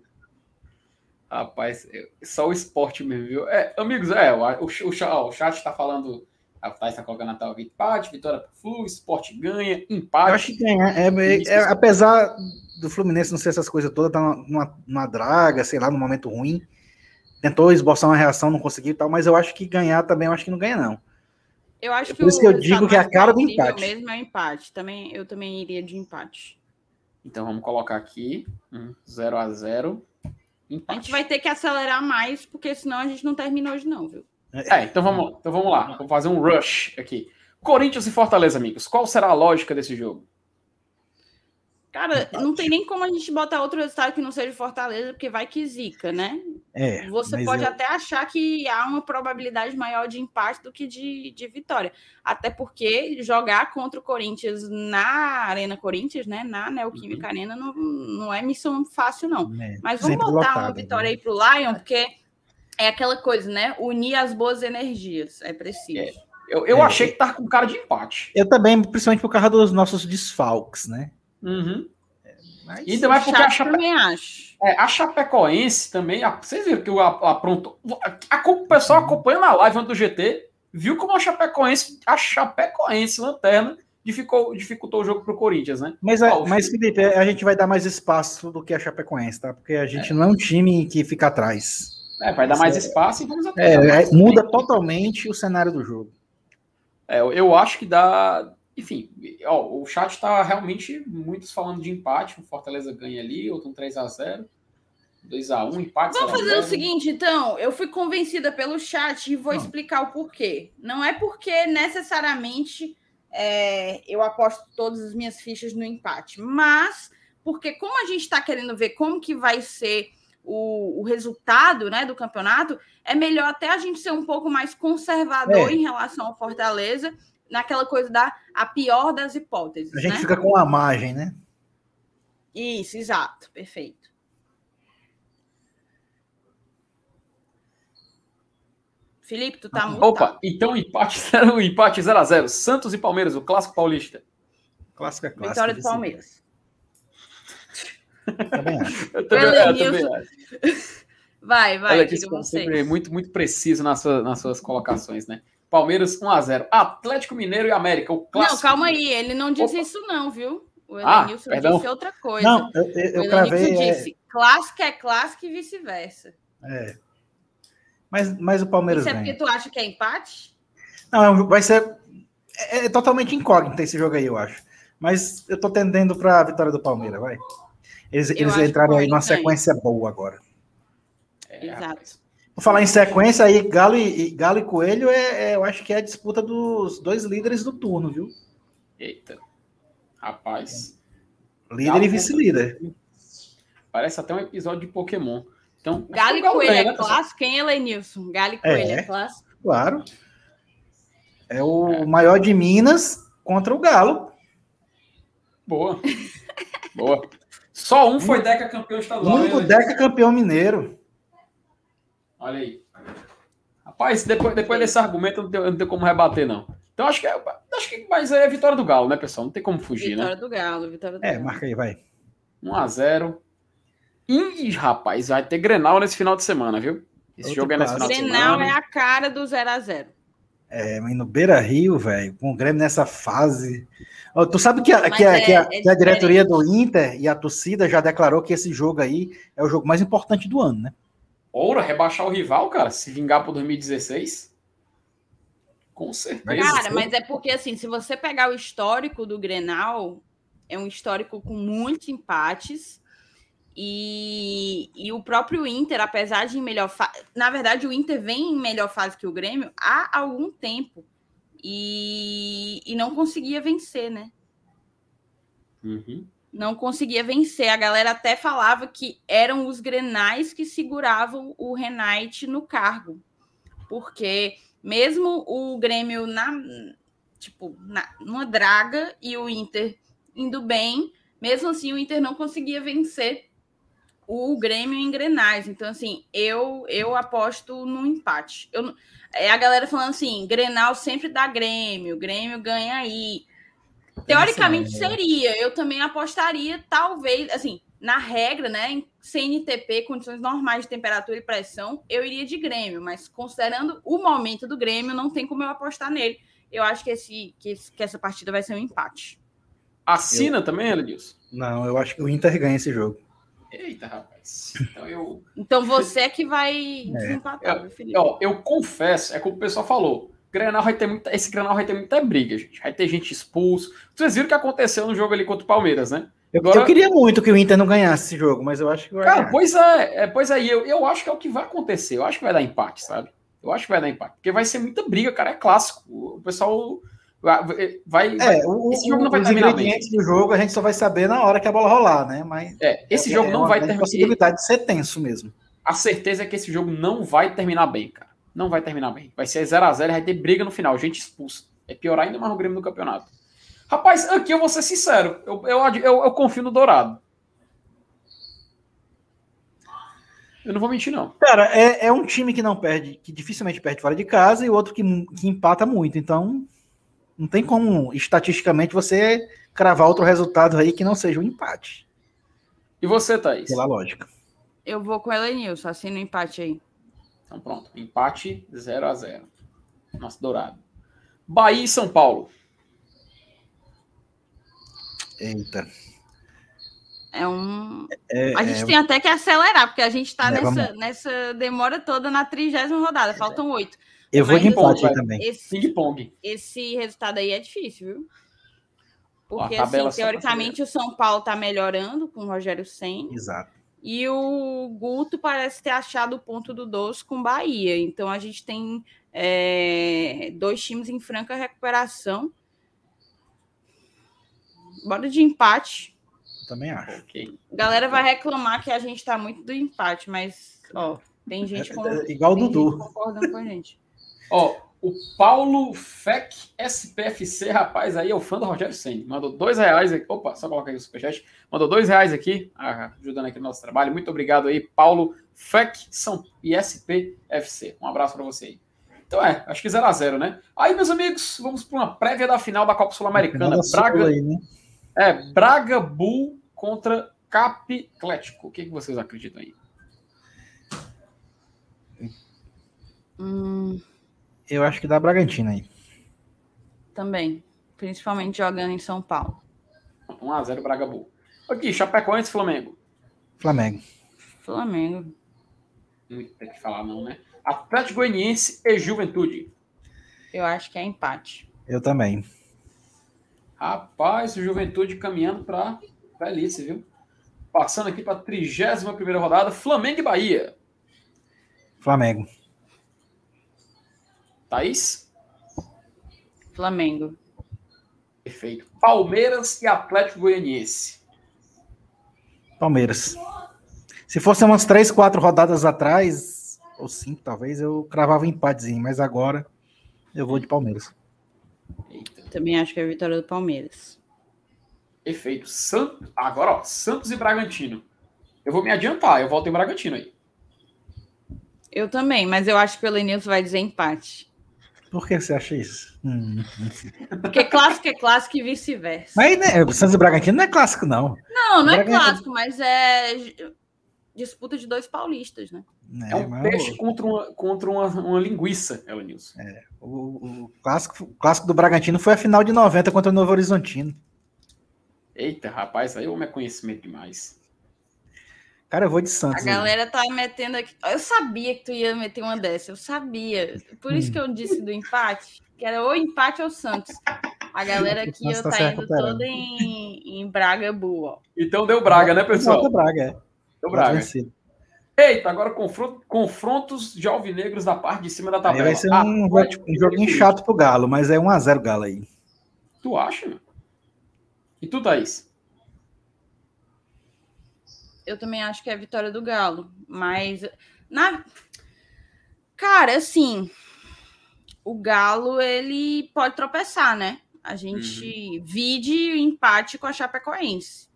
Rapaz, só o esporte mesmo, viu? É, amigos, é, o, o, o, o chat está falando. A Thais está colocando a tal empate, vitória para o Flu, esporte ganha, empate. Eu acho que ganha. É, é, é, apesar do Fluminense não ser essas coisas todas, tá numa, numa draga, sei lá, num momento ruim tentou esboçar uma reação, não conseguiu e tal, mas eu acho que ganhar também, eu acho que não ganha, não. Eu acho é que por isso que eu digo que é a cara do empate. mesmo é o empate. Também, eu também iria de empate. Então vamos colocar aqui 0 um, a 0 A gente vai ter que acelerar mais, porque senão a gente não termina hoje, não, viu? É, então vamos, então vamos lá. Vamos fazer um rush aqui. Corinthians e Fortaleza, amigos. Qual será a lógica desse jogo? Cara, não tem nem como a gente botar outro resultado que não seja Fortaleza, porque vai que zica, né? É, Você pode eu... até achar que há uma probabilidade maior de empate do que de, de vitória. Até porque jogar contra o Corinthians na Arena Corinthians, né? Na Neoquímica uhum. Arena, não, não é missão fácil, não. É, Mas vamos botar lotado, uma vitória né? aí pro Lion, porque é aquela coisa, né? Unir as boas energias. É preciso. É. Eu, eu é, achei que tava com cara de empate. Eu também, principalmente por causa dos nossos desfalques, né? Uhum. Mas e também porque a, Chape... é, a Chapecoense também. A, vocês viram que o aprontou. A, o pessoal acompanhando a live do GT viu como a Chapecoense, a Chapecoense lanterna, dificultou, dificultou o jogo para o Corinthians, né? Mas, é, mas, Felipe, a gente vai dar mais espaço do que a Chapecoense, tá? Porque a gente é. não é um time que fica atrás. É, vai dar mais é, espaço e vamos até. É, muda totalmente o cenário do jogo. É, eu acho que dá, enfim, ó, o chat está realmente muitos falando de empate. O Fortaleza ganha ali, outro um 3 a 0 2 a 1 empate. Vamos fazer o seguinte, então. Eu fui convencida pelo chat e vou Não. explicar o porquê. Não é porque necessariamente é, eu aposto todas as minhas fichas no empate, mas porque como a gente está querendo ver como que vai ser o, o, resultado né, do campeonato, é melhor até a gente ser um pouco mais conservador é. em relação ao Fortaleza naquela coisa da a pior das hipóteses. A gente né? fica com a margem, né? Isso, exato, perfeito. Felipe, tu tá muito. Opa, então empate *laughs* 0 empate 0 a 0 Santos e Palmeiras, o clássico paulista. Clássico é clássico. Vitória do Palmeiras. Também acho. *laughs* Eu também, eu também acho. *laughs* Vai, vai, Olha sempre vocês. muito, muito preciso nas suas, nas suas colocações, né? Palmeiras 1x0. Atlético Mineiro e América. O Não, clássico. calma aí, ele não disse Opa. isso não, viu? O Ah, Elenilson perdão. disse outra coisa. Não, eu, eu, o eu é, disse, clássico é clássico e vice-versa. é. Mas, mas o Palmeiras Isso é ganha. porque tu acha que é empate? Não, é vai ser. É, é totalmente incógnito esse jogo aí, eu acho. Mas eu tô tendendo pra vitória do Palmeiras, vai. Eles, Eu eles entraram aí numa sequência boa agora. É, Exato. Vou falar em sequência aí, Galo e, Galo e Coelho, é, é- eu acho que é a disputa dos dois líderes do turno, viu? Eita. Rapaz. Líder Galo e vice-líder. Parece até um episódio de Pokémon. Então, Galo e o Galo Coelho é pessoal? clássico? Quem é Elenilson? Galo e Coelho é, É. clássico? Claro. É o maior de Minas contra o Galo. Boa. Boa. Só um foi Deca campeão O estadual. único né? Deca campeão mineiro. Olha aí. Rapaz, depois, depois desse argumento, eu não, tenho, eu não tenho como rebater, não. Então, acho que, é, acho que mas é a vitória do Galo, né, pessoal? Não tem como fugir, Vitória né? do Galo, vitória do É, Galo. marca aí, vai. 1x0. Ih, rapaz, vai ter Grenal nesse final de semana, viu? Esse Outro jogo é nesse final de Grenal semana. é a cara do 0x0. É, mas no Beira Rio, velho, com o Grêmio nessa fase. Tu sabe que a, que, a, é- que, a, é que a diretoria do Inter e a torcida já declarou que esse jogo aí é o jogo mais importante do ano, né? Ouro, rebaixar o rival, cara, se vingar por 2016. Com certeza. Cara, mas é porque assim, se você pegar o histórico do Grenal, é um histórico com muitos empates. E, e o próprio Inter, apesar de em melhor fase. Na verdade, o Inter vem em melhor fase que o Grêmio há algum tempo. E, e não conseguia vencer, né? Uhum. Não conseguia vencer. A galera até falava que eram os grenais que seguravam o Renate no cargo. Porque mesmo o Grêmio na tipo, na, numa draga e o Inter indo bem, mesmo assim o Inter não conseguia vencer o Grêmio em grenais. Então assim, eu eu aposto no empate. Eu, é a galera falando assim, Grenal sempre dá Grêmio, Grêmio ganha aí. Teoricamente é- seria. Eu também apostaria, talvez, assim, na regra, né? Em CNTP, condições normais de temperatura e pressão, eu iria de Grêmio, mas considerando o momento do Grêmio, não tem como eu apostar nele. Eu acho que, esse, que, esse- que essa partida vai ser um empate. Assina também, Elenilson? Não, eu acho que o Inter ganha esse jogo. Eita, rapaz. Então eu. Então você é que vai É. desempatar, viu, Felipe? Ó, eu confesso, é como o pessoal falou. Grenal vai ter muita, esse Grenal vai ter muita briga, gente. Vai ter gente expulso. Vocês viram o que aconteceu no jogo ali contra o Palmeiras, né? Eu, Agora- eu queria muito que o Inter não ganhasse esse jogo, mas eu acho que vai Cara, ganhar. pois é, é, pois é, eu, eu acho que é o que vai acontecer. Eu acho que vai dar empate, sabe? Eu acho que vai dar empate. Porque vai ser muita briga, cara. É clássico. O pessoal vai. vai É, o, esse jogo não vai os terminar bem. ingredientes do jogo a gente só vai saber na hora que a bola rolar, né? Mas é, esse é- jogo é não uma vai terminar. possibilidade de ser tenso mesmo. A certeza é que esse jogo não vai terminar bem, cara. Não vai terminar bem. Vai ser 0x0 e vai ter briga no final, gente expulsa. É piorar ainda mais no Grêmio do campeonato. Rapaz, aqui eu vou ser sincero. Eu, eu, eu, eu confio no Dourado. Eu não vou mentir, não. Cara, é, é um time que não perde, que dificilmente perde fora de casa e outro que, que empata muito. Então, não tem como, estatisticamente, você cravar outro resultado aí que não seja um empate, E você, Thaís? pela lógica. Eu vou com o Elenilson, assina o empate aí. Então pronto. Empate 0x0. Nosso Dourado. Bahia e São Paulo. Eita. É um. É, A gente é, tem até que acelerar, porque a gente tá É, nessa, vamos. nessa demora toda na trigésima rodada. Faltam oito. eu vou de mas empate vai. aí também. Esse, Ping-pong. esse resultado aí é difícil, viu? Porque, Ó, a assim, teoricamente, o São Paulo tá melhorando com o Rogério Senna. Exato. E o Guto parece ter achado o ponto do doce com Bahia. Então a gente tem é, dois times em franca recuperação. Bora de empate. Também acho. Ok. A galera vai reclamar que a gente tá muito do empate, mas ó, tem gente, com, É, é igual o tem Dudu. gente concordando com a gente. Ó, o Paulo Fec SPFC, rapaz, aí é o fã do Rogério Senni. Mandou dois reais aqui. Opa, só coloca aí o superchat. Mandou dois reais aqui, ah, ajudando aqui no nosso trabalho. Muito obrigado aí, Paulo Fec São e SPFC. Um abraço para você aí. Então é, acho que 0x0, né? Aí, meus amigos, vamos para uma prévia da final da Copa Sul-Americana. Braga, aí, né? é, Braga Bull contra Cap Atlético. O que, que vocês acreditam aí? Hum, Eu acho que dá Bragantino aí. também. Principalmente jogando em São Paulo. 1x0 Bragabu. Aqui, Chapecoense e Flamengo. Flamengo. Flamengo. Não tem que falar, não, né? Atlético Goianiense e Juventude. Eu acho que é empate. Eu também. Rapaz, o Juventude caminhando para velhice, viu? Passando aqui para a 31 rodada, Flamengo e Bahia. Flamengo. Thaís? Flamengo. Perfeito. Palmeiras e Atlético Goianiense. Palmeiras. Se fosse umas três, quatro rodadas atrás, ou cinco talvez, eu cravava um empatezinho, mas agora eu vou de Palmeiras. Eita, Também acho que é a vitória do Palmeiras. perfeito. San... Agora, ó, Santos e Bragantino. Eu vou me adiantar, eu volto em Bragantino aí. Eu também, mas eu acho que o Elenilson vai dizer empate. Por que você acha isso? Hum. Porque clássico é clássico e vice-versa. Mas né, o Santos e Bragantino não é clássico, não. Não, não é clássico, mas é disputa de dois paulistas, né? É um mas peixe o- contra uma, contra uma, uma linguiça, Elenilson. O, o clássico, o clássico do Bragantino foi a final de 90 contra o Novo Horizontino. Eita, rapaz, aí eu é conhecimento demais. Cara, eu vou de A Santos. aí. galera tá metendo aqui. Eu sabia que tu ia meter uma dessa, eu sabia. Por isso que eu disse do empate, que era ou empate ou Santos. A galera aqui eu tá tá indo toda em, em Braga boa. Então deu Braga, né, pessoal? Braga, é. Deu Braga. vencido. Eita, agora confronto- confrontos de alvinegros da parte de cima da Aí tabela. vai ser um, Atlético um joguinho Goianiense. chato pro Galo, mas é 1x0 Galo aí. Tu acha? E tu, Thaís? Eu também acho que é a vitória do Galo, mas na Cara, assim, o Galo ele pode tropeçar, né? A gente vide o empate com a Chapecoense.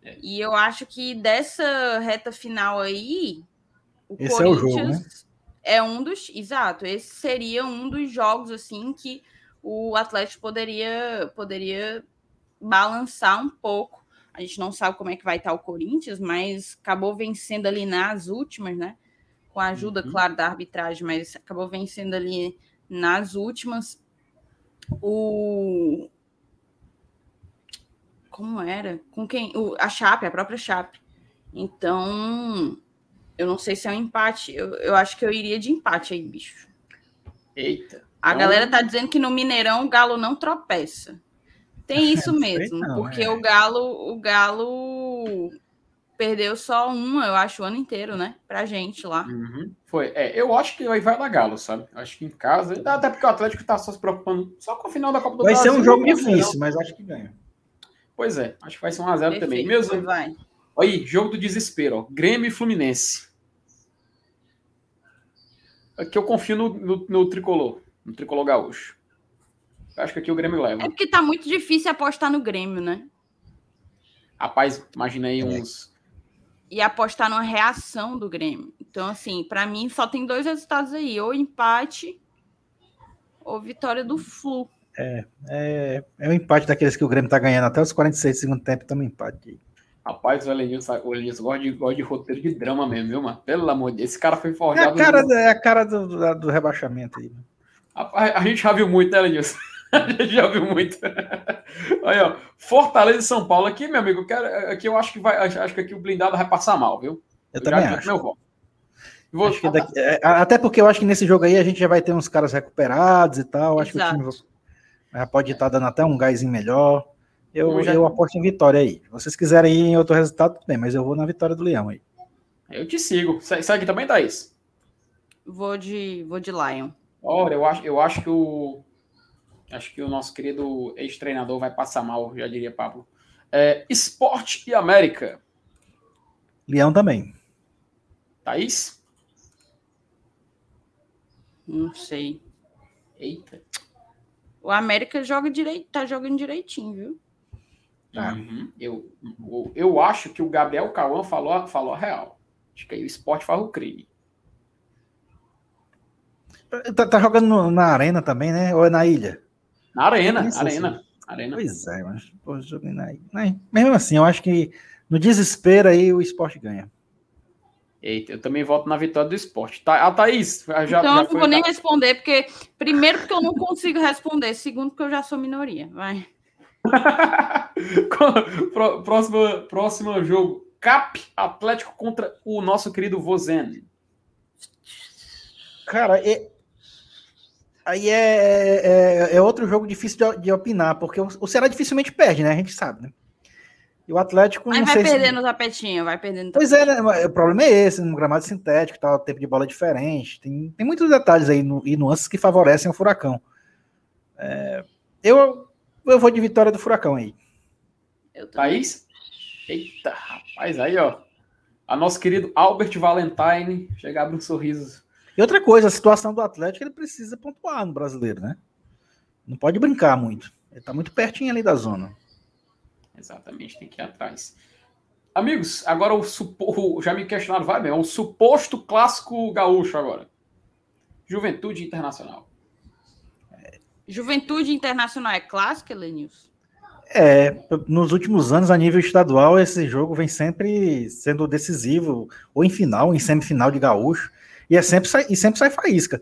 É. E eu acho que dessa reta final aí, o Esse é o jogo, Corinthians é um dos, exato, esse seria um dos jogos assim que o Atlético poderia poderia balançar um pouco. A gente não sabe como é que vai estar o Corinthians, mas acabou vencendo ali nas últimas, né? Com a ajuda, Uhum. claro, da arbitragem, mas acabou vencendo ali nas últimas. O. Como era? Com quem? O, a Chape, a própria Chape. Então, eu não sei se é um empate. Eu, eu acho que eu iria de empate aí, bicho. Eita. A Então- galera tá dizendo que no Mineirão o Galo não tropeça. Tem *laughs* isso mesmo, não, porque é. o Galo, o Galo perdeu só uma, eu acho, o ano inteiro, né? Pra gente lá. Uhum. Foi. É, eu acho que aí vai dar Galo, sabe? Acho que em casa, até porque o Atlético tá só se preocupando só com a final da Copa do Vai ser Brasil. um jogo tem difícil, mas acho que ganha. Pois é, acho que vai ser 1x0 também. Perfeito, Meus pois vai. Aí, jogo do desespero, ó. Grêmio e Fluminense. Aqui eu confio no, no, no tricolor, no tricolor gaúcho. Eu acho que aqui o Grêmio leva. É porque tá muito difícil apostar no Grêmio, né? Rapaz, imagina É. aí uns. E apostar numa reação do Grêmio. Então, assim, pra mim só tem dois resultados aí: ou empate ou vitória do Flu. É, é um empate daqueles que o Grêmio tá ganhando até os 46 do segundo tempo, tamo empate. aí. Rapaz, o Elenilson, o Elenilson gosta de, gosta de roteiro de drama mesmo, viu, mano? Pelo amor de Deus, esse cara foi É a forjado. cara, no- do- é a cara do, do, do rebaixamento aí. Rapaz, a gente já viu muito, né, Elenilson? *laughs* A gente já viu muito. Aí, ó. Fortaleza e São Paulo. Aqui, meu amigo, eu quero, aqui eu acho que vai. Acho que aqui o blindado vai passar mal, viu? Eu já também acho. Meu voto. Vou- Acho que daqui- é, até porque eu acho que nesse jogo aí a gente já vai ter uns caras recuperados e tal. Acho que o Exato. time já pode estar dando até um gásinho melhor. Eu, Eu já- eu aposto em vitória aí. Se vocês quiserem ir em outro resultado, tudo bem, mas eu vou na vitória do Leão aí. Eu te sigo. Se- Segue também, Thaís? Vou de, vou de Lion. Olha, eu acho, eu acho que o. Acho que o nosso querido ex-treinador vai passar mal, já diria Pablo. É, Esporte e América. Leão também. Thaís? Não sei. Eita. O América joga direito, tá jogando direitinho, viu? Tá. Uhum. Eu, eu, eu acho que o Gabriel Cauã falou, falou a real. Acho que aí o esporte faz o crime. Tá, tá jogando na arena também, né? Ou é na ilha? Na arena, Isso, arena, arena. Pois é, mas pô, joguei na. Mas, mesmo assim, eu acho que no desespero aí o esporte ganha. Eita, eu também voto na vitória do esporte. Tá, a Thaís já, então já eu não vou nem responder, porque primeiro porque eu não consigo responder, segundo porque eu já sou minoria. Vai. *laughs* Pró- próximo, próximo jogo. Cap Atlético contra o nosso querido Vozen. Cara, é- aí é, é, é outro jogo difícil de, de opinar, porque o, o Ceará dificilmente perde, né? A gente sabe, né? E o Atlético Mas não vai sei se- perdendo o tapetinho, vai perdendo o Pois é, né? O problema é esse, no gramado sintético, tal, tempo de bola é diferente. Tem, tem muitos detalhes aí no- e nuances que favorecem o Furacão. É, eu, eu vou de vitória do Furacão aí. Eu. Thaís? Eita, rapaz, aí, ó. A nosso querido Albert Valentine chega a abrir um sorriso. E outra coisa, a situação do Atlético, ele precisa pontuar no brasileiro, né? Não pode brincar muito. Ele tá muito pertinho ali da zona. Exatamente, tem que ir atrás. Amigos, agora o supo... já me questionaram vai bem, é o suposto clássico gaúcho agora. Juventude Internacional. Juventude Internacional é clássica, Lenilson? É, nos últimos anos, a nível estadual, esse jogo vem sempre sendo decisivo, ou em final, ou em semifinal de gaúcho, e, é sempre, sai- e sempre sai faísca.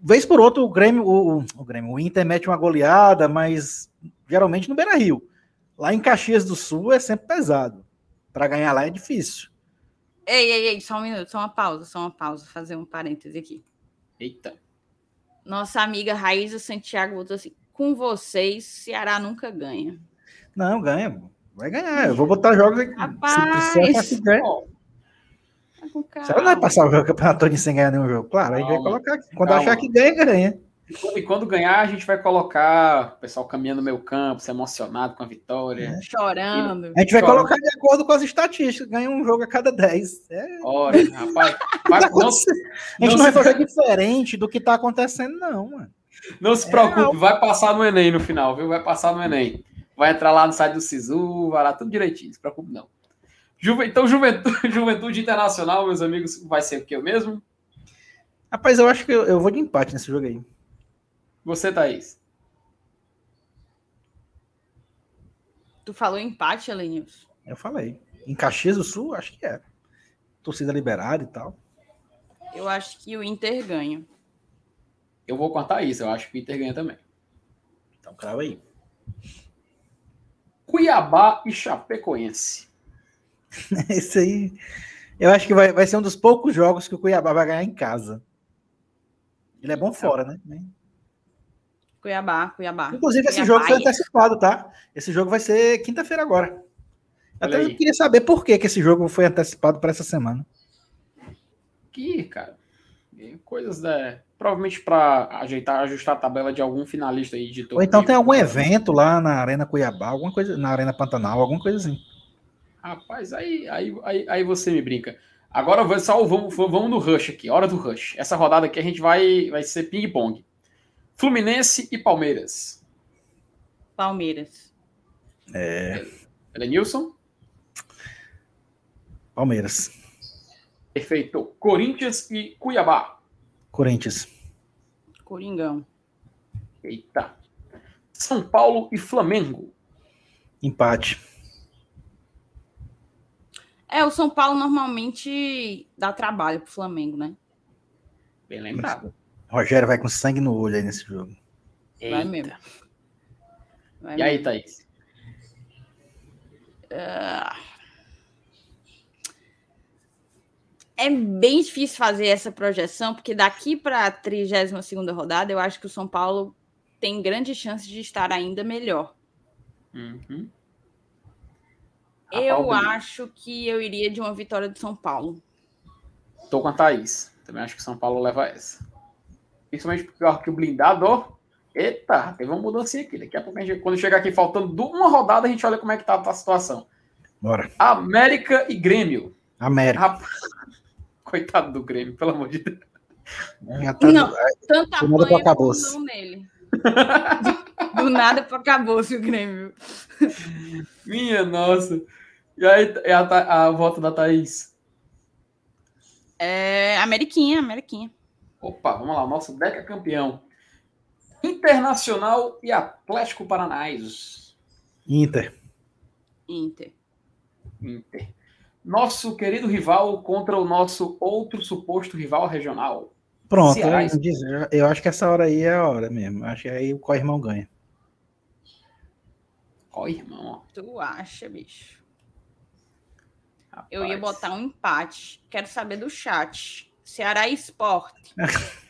Vez por outra, o Grêmio, o, o Grêmio, o Inter mete uma goleada, mas geralmente no Beira Rio. Lá em Caxias do Sul é sempre pesado. Para ganhar lá é difícil. Ei, ei, ei, só um minuto, só uma pausa, só uma pausa, fazer um parêntese aqui. Eita. Nossa amiga Raíza Santiago botou assim: com vocês, Ceará nunca ganha. Não, ganha. Vai ganhar. Eu vou botar jogos aqui. Rapaz! Se precisar, Tá calma. Será que não vai passar o campeonato todo sem ganhar nenhum jogo? Claro, a gente vai Calma, colocar aqui. Quando calma. achar que ganha, ganha. E quando ganhar, a gente vai colocar o pessoal caminhando no meio campo, se emocionado com a vitória. Chorando. A gente vai colocar de acordo com as estatísticas. Ganha um jogo a cada 10. É, Ora, rapaz, vai, *laughs* não, acontecendo. a gente não não vai se- fazer diferente do que tá acontecendo, não, mano. não se preocupe, vai passar no Enem no final, viu? Vai passar no Enem. Vai entrar lá no site do Sisu, vai lá tudo direitinho, não se preocupe não. Juve- Então, Juventude, *laughs* Juventude Internacional, meus amigos, vai ser o que eu mesmo? Rapaz, eu acho que eu, eu vou de empate nesse jogo aí. Você, Thaís? Tu falou empate, Lenilson? Eu falei. Em Caxias do Sul, acho que é. Torcida liberada e tal. Eu acho que o Inter ganha. Eu vou contar isso, eu acho que o Inter ganha também. Então, crava aí. Cuiabá e Chapecoense. *laughs* Esse aí. Eu acho que vai, vai ser um dos poucos jogos que o Cuiabá vai ganhar em casa. Ele é bom fora, né? Cuiabá, Cuiabá. Inclusive, esse Cuiabá jogo foi antecipado, tá? Esse jogo vai ser quinta-feira agora. Olha Até aí. eu queria saber por que, que esse jogo foi antecipado para essa semana. Que, cara, coisas da. Provavelmente para ajeitar, ajustar a tabela de algum finalista aí de Ou então tem algum evento lá na Arena Cuiabá, alguma coisa, na Arena Pantanal, alguma coisa assim. Rapaz, aí, aí, aí, aí você me brinca. Agora só vamos, vamos no rush aqui, hora do rush. Essa rodada aqui a gente vai, vai ser ping-pong. Fluminense e Palmeiras. Palmeiras. Elenilson? Palmeiras. Perfeito. Corinthians e Cuiabá. Corinthians. Coringão. Eita. São Paulo e Flamengo. Empate. É, o São Paulo normalmente dá trabalho pro Flamengo, né? Bem lembrado. Rogério vai com sangue no olho aí nesse jogo. Vai Eita. mesmo. Vai E aí, mesmo. Thaís? É bem difícil fazer essa projeção, porque daqui para a 32 rodada, eu acho que o São Paulo tem grande chance de estar ainda melhor. Uhum. Eu acho que eu iria de uma vitória do São Paulo. Tô com a Thaís. Também acho que São Paulo leva essa. Principalmente porque eu acho que o blindado, ó. Eita, teve uma mudança aqui. Daqui a pouco, a gente, quando chegar aqui faltando uma rodada, a gente olha como é que tá a situação. Bora. América e Grêmio. América. Rapaz, *laughs* Coitado do Grêmio, pelo amor de Deus. Já tá- Não. *laughs* Do nada apanha como acabouço. não nele. Do nada para acabou-se o Grêmio. Minha nossa. E aí, é a, a volta da Thaís. É, Ameriquinha, Ameriquinha. Opa, vamos lá. Nosso Deca campeão. Internacional e Atlético Paranaense. Inter. Inter. Inter. nosso querido rival contra o nosso outro suposto rival regional. Pronto, Ceará, eu, eu- eu acho que essa hora aí é a hora mesmo. Acho que aí o co-irmão ganha. Ó, irmão. Tu acha, bicho? Ó. Eu ia Rapaz. botar um empate. Quero saber do chat. Ceará Esporte. *laughs*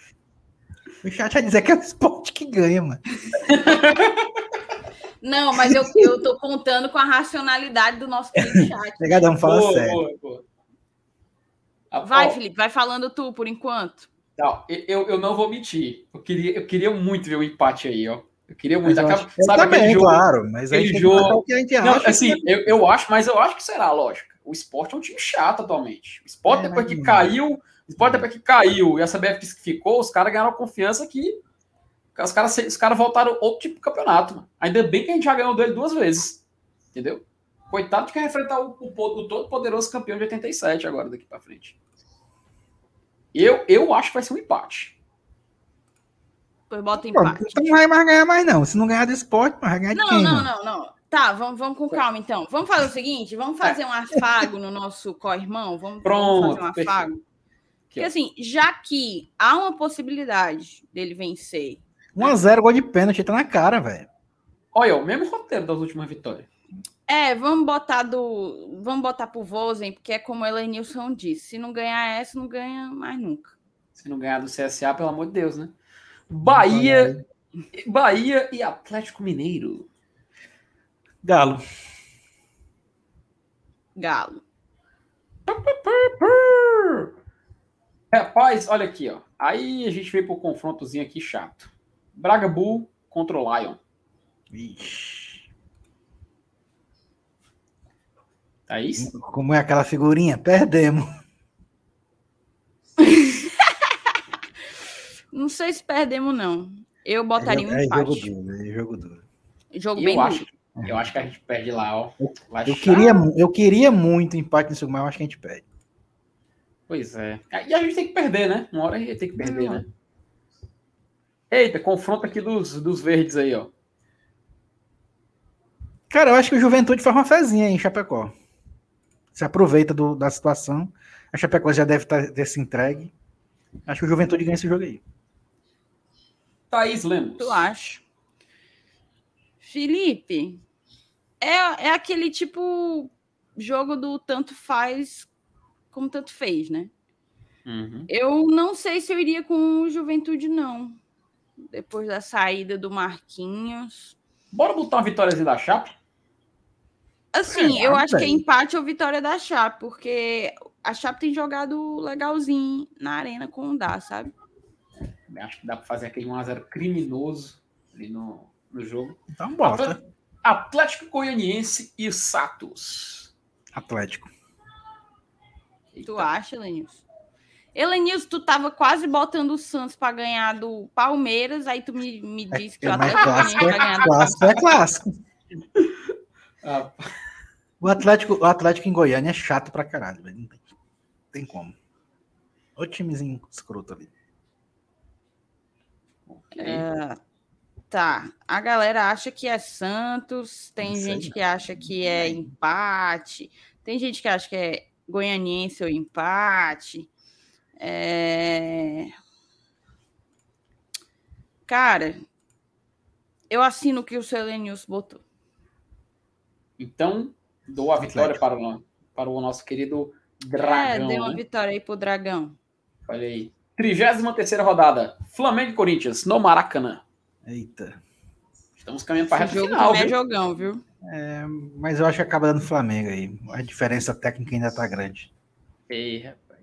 O chat vai dizer que é o esporte que ganha, mano. *laughs* Não, mas eu, eu tô contando com a racionalidade do nosso querido *laughs* chat. Pegadão, fala Boa, sério. boa, boa. Ah, Vai, ó, Felipe, vai falando tu por enquanto. Não, eu, eu não vou mentir. Eu queria, eu queria muito ver o empate aí, ó. Eu queria muito. Eu sabe aquele também, jogo? claro. Mas aí aquele jogo- que a gente Não, acha. assim, eu, eu acho, mas eu acho que será, lógico. O esporte é um time chato atualmente. O esporte, É, depois que não. caiu, o esporte depois que caiu e a CBF disse que ficou, os caras ganharam confiança que os caras os caras voltaram outro tipo de campeonato. Mano. Ainda bem que a gente já ganhou dele duas vezes. Entendeu? Coitado de quem enfrentar o, o, o todo poderoso campeão de 87 agora daqui pra frente. Eu, eu acho que vai ser um empate. Depois bota Pô, empate. então não vai mais ganhar mais, não. Se não ganhar do esporte, vai ganhar de Não, quem, não, mano? não, não. Tá, vamos, vamos com calma então. Vamos fazer o seguinte: vamos fazer um afago no nosso co-irmão? Vamos, vamos Pronto, fazer um afago? Porque assim, já que há uma possibilidade dele vencer 1x0, gol de pênalti, tá na cara, velho. Olha, o mesmo roteiro das últimas vitórias. É, vamos botar do. Vamos botar pro Vozen, porque é como o Elenilson disse: se não ganhar essa, não ganha mais nunca. Se não ganhar do CSA, pelo amor de Deus, né? Bahia, Bahia e Atlético Mineiro. Galo. Galo. Rapaz, olha aqui, ó. Aí a gente veio pro confrontozinho aqui chato. Braga Bull contra o Lion. Vixe. Thaís? Como é aquela figurinha? Perdemos. *laughs* Não sei se perdemos, não. Eu botaria um é, jogo empate. duro, é jogo duro. Jogo Eu bem acho, duro. Eu acho que a gente perde lá, ó. Eu chato. queria, eu queria muito empate nesse jogo, mas eu acho que a gente perde. Pois é. E a gente tem que perder, né? Uma hora a gente tem que perder, Não. né? Eita, confronto aqui dos, dos verdes aí, ó. Cara, eu acho que o Juventude faz uma fezinha em Chapecó. Se aproveita do- da situação. A Chapecó já deve tá- ter se entregue. Acho que o Juventude ganha esse jogo aí. Thaís Lemos. Tu acha? Felipe, é, é aquele tipo jogo do tanto faz como tanto fez, né? Uhum. Eu não sei se eu iria com o Juventude, não. Depois da saída do Marquinhos. Bora botar uma vitóriazinha da Chape? Assim, É, eu acho que é empate ou vitória da Chape, porque a Chape tem jogado legalzinho na arena com o Dá, sabe? Acho que dá pra fazer aquele 1x0 criminoso ali no, no jogo. Então bota. Atlético Goianiense e Santos. Atlético. Tu acha, Elenilson? Elenilson, tu tava quase botando o Santos pra ganhar do Palmeiras, aí tu me, me disse que o É, Atlético clássico é, ganhar do clássico é clássico. Ah, O Atlético, o Atlético em Goiânia é chato pra caralho, velho. Não tem, tem como. O timezinho escroto ali. É, tá. A galera acha que é Santos, tem Não gente não. que acha que é empate, tem gente que acha que é goianiense ou empate. É... Cara, eu assino o que o seu Elenilson botou. Então, dou a vitória para o, para o nosso querido é, Dragão. deu uma né? vitória aí pro Dragão. Olha aí. 33 rodada. Flamengo e Corinthians, no Maracanã. Eita. Estamos caminhando para a reta jogo final. é viu? jogão, viu? Mas eu acho que acaba dando Flamengo aí. A diferença técnica ainda tá grande. Ei, rapaz.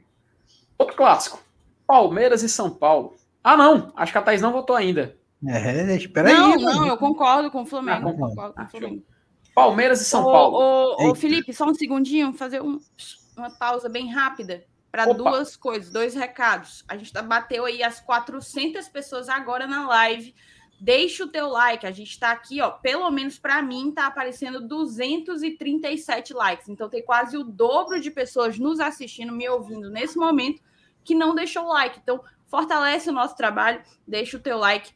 Outro clássico. Palmeiras e São Paulo. Ah, não. Acho que a Thaís não votou ainda. É, espera aí. não, não, eu concordo com o Flamengo. Ah, concordo com Ah, o Flamengo. Palmeiras e São Ô, Paulo. ô, ô. Felipe, só um segundinho, fazer um- uma pausa bem rápida para duas coisas, dois recados. A gente bateu aí as 400 pessoas agora na live. Deixa o teu like, a gente está aqui, ó, pelo menos para mim tá aparecendo 237 likes. Então tem quase o dobro de pessoas nos assistindo, me ouvindo nesse momento que não deixou o like. Então fortalece o nosso trabalho, deixa o teu like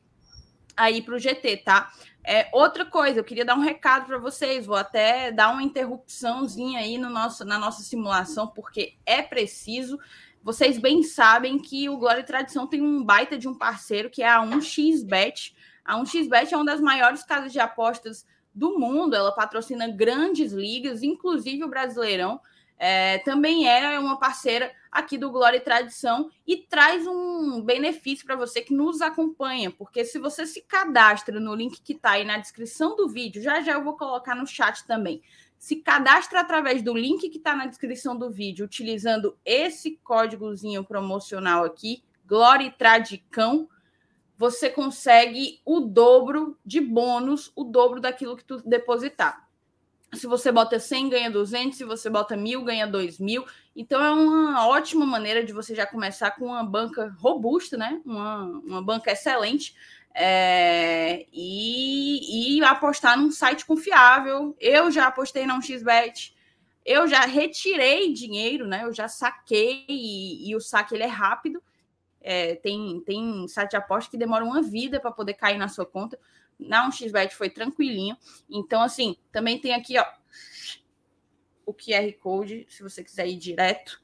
aí para o GT, tá? É, outra coisa, eu queria dar um recado para vocês, vou até dar uma interrupçãozinha aí no nosso, na nossa simulação, porque é preciso. Vocês bem sabem que o Glória e Tradição tem um baita de um parceiro que é a 1xBet. A 1xBet é uma das maiores casas de apostas do mundo, ela patrocina grandes ligas, inclusive o Brasileirão. É, também é uma parceira aqui do Glória e Tradição e traz um benefício para você que nos acompanha, porque se você se cadastra no link que está aí na descrição do vídeo, já já eu vou colocar no chat também. Se cadastra através do link que está na descrição do vídeo, utilizando esse códigozinho promocional aqui, Glória e Tradicão, você consegue o dobro de bônus, o dobro daquilo que tu depositar. Se você bota 100, ganha 200. Se você bota 1.000, ganha 2.000. Então, é uma ótima maneira de você já começar com uma banca robusta, né? Uma, uma banca excelente. É, e, e apostar num site confiável. Eu já apostei na 1xBet. Eu já retirei dinheiro, né? Eu já saquei e, e o saque ele é rápido. É, tem, tem site de aposta que demora uma vida para poder cair na sua conta na 1xBet foi tranquilinho. Então, assim, também tem aqui, ó, o QR Code, se você quiser ir direto.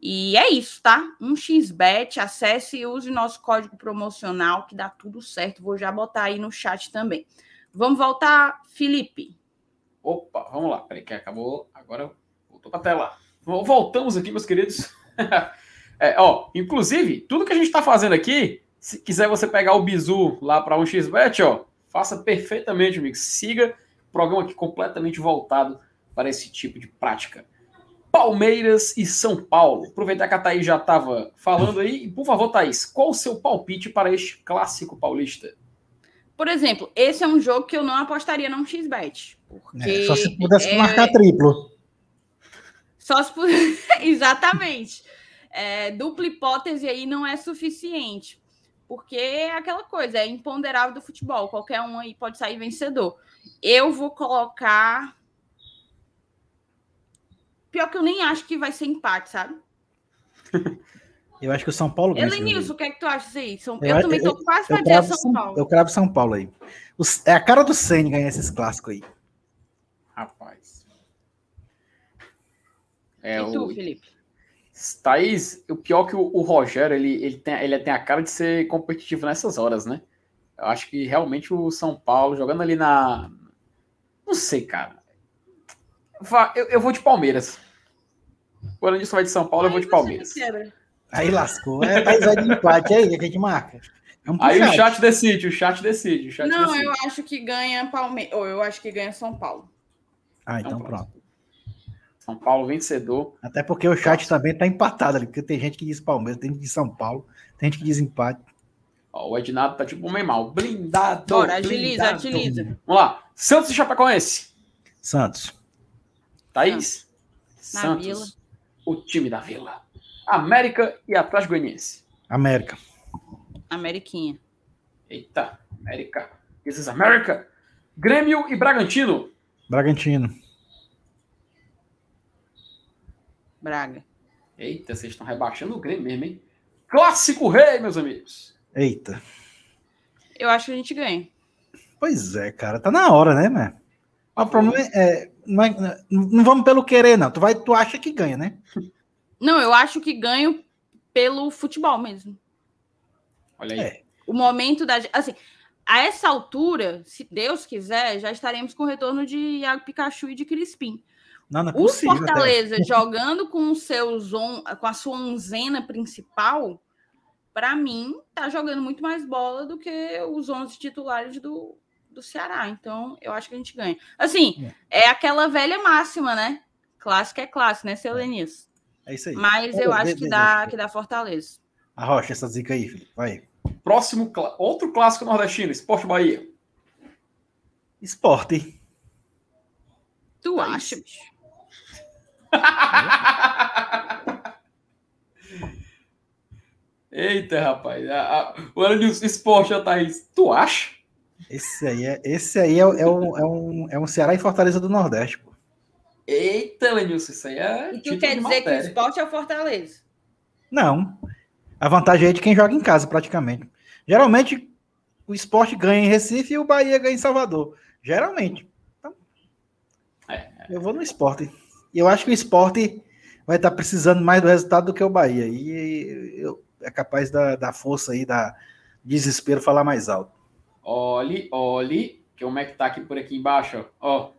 E é isso, tá? 1xBet, acesse e use nosso código promocional, que dá tudo certo. Vou já botar aí no chat também. Vamos voltar, Felipe. Opa, vamos lá. Peraí, que acabou. Agora voltou para a tela. Voltamos aqui, meus queridos. *laughs* é, ó, inclusive, tudo que a gente está fazendo aqui, se quiser você pegar o bizu lá para 1xBet, ó, Faça perfeitamente, amigo. Siga o programa aqui completamente voltado para esse tipo de prática. Palmeiras e São Paulo. Aproveitar que a Thaís já estava falando aí. Por favor, Thaís, qual o seu palpite para este clássico paulista? Por exemplo, esse é um jogo que eu não apostaria num XBet. Porque é, só se pudesse é... marcar triplo. Só se *laughs* Exatamente. É, dupla hipótese aí não é suficiente porque é aquela coisa, é imponderável do futebol, qualquer um aí pode sair vencedor. Eu vou colocar. Pior que eu nem acho que vai ser empate, sabe? *laughs* Eu acho que o São Paulo ganha. Elenilson, o que é que tu acha aí? São... Eu, eu, também tô quase pra dizer São Paulo. Eu cravo São Paulo aí. é a cara do Senna ganhar esses clássicos aí. Rapaz. É e tu, o... Felipe? Thaís, o pior é que o, o Rogério, ele, ele, tem, ele tem a cara de ser competitivo nessas horas, né? Eu acho que realmente o São Paulo, jogando ali na. Não sei, cara. Eu, eu vou de Palmeiras. O Aranilson vai de São Paulo, eu vou de Palmeiras. Aí lascou. É, Thaís vai de empate aí, que a gente marca. Aí chat. o chat decide, o chat decide. O chat não, decide. eu acho que ganha Palmeiras. Ou eu acho que ganha São Paulo. Ah, então, então pronto. São Paulo vencedor. Até porque o chat também está empatado ali, porque tem gente que diz Palmeiras, tem gente que diz São Paulo, tem gente que diz empate. Ó, o Ednado tá tipo meio mal. Blindado. Bora, agiliza, blindado. agiliza. Vamos lá. Santos e Chapecoense. Santos. Thaís? Na Santos. Vila. O time da Vila. América e Atlético Goianiense. América. Ameriquinha. Eita, América. This is America. Grêmio e Bragantino. Bragantino. Braga. Eita, vocês estão rebaixando o Grêmio mesmo, hein? Clássico Rei, meus amigos. Eita. Eu acho que a gente ganha. Pois é, cara. Tá na hora, né, né? O problema é, não, é, não vamos pelo querer, não. Tu, vai, tu acha que ganha, né? *laughs* Não, eu acho que ganho pelo futebol mesmo. Olha aí. É. O momento da. Assim, a essa altura, se Deus quiser, já estaremos com o retorno de Iago Pikachu e de Crispim. Não, não é possível, o Fortaleza até. jogando com o seu zon, com a sua onzena principal, para mim, tá jogando muito mais bola do que os 11 titulares do, do Ceará. Então, eu acho que a gente ganha. Assim, é, é aquela velha máxima, né? Clássico é clássico, né, seu Lenis? É isso aí. Mas eu, acho que dá, que dá Fortaleza. Arrocha essa zica aí, Felipe. Vai. Próximo, outro clássico nordestino, Esporte Bahia. Esporte. Tu acha, bicho? Eita, rapaz. A, a, o ano de esporte, a Thaís. Tu acha? Esse aí é, esse aí é, é, um, é, um, é um Ceará e Fortaleza do Nordeste, pô. Eita, Lenilson, isso aí é. E tu quer dizer matéria. que o esporte é o Fortaleza? Não. A vantagem é de quem joga em casa, praticamente. Geralmente, o esporte ganha em Recife e o Bahia ganha em Salvador. Geralmente. Então, é. Eu vou no esporte. E eu acho que o esporte vai estar precisando mais do resultado do que o Bahia. E eu, é capaz da, da força aí, da desespero falar mais alto. Olhe, olhe, que como é que tá aqui por aqui embaixo, ó.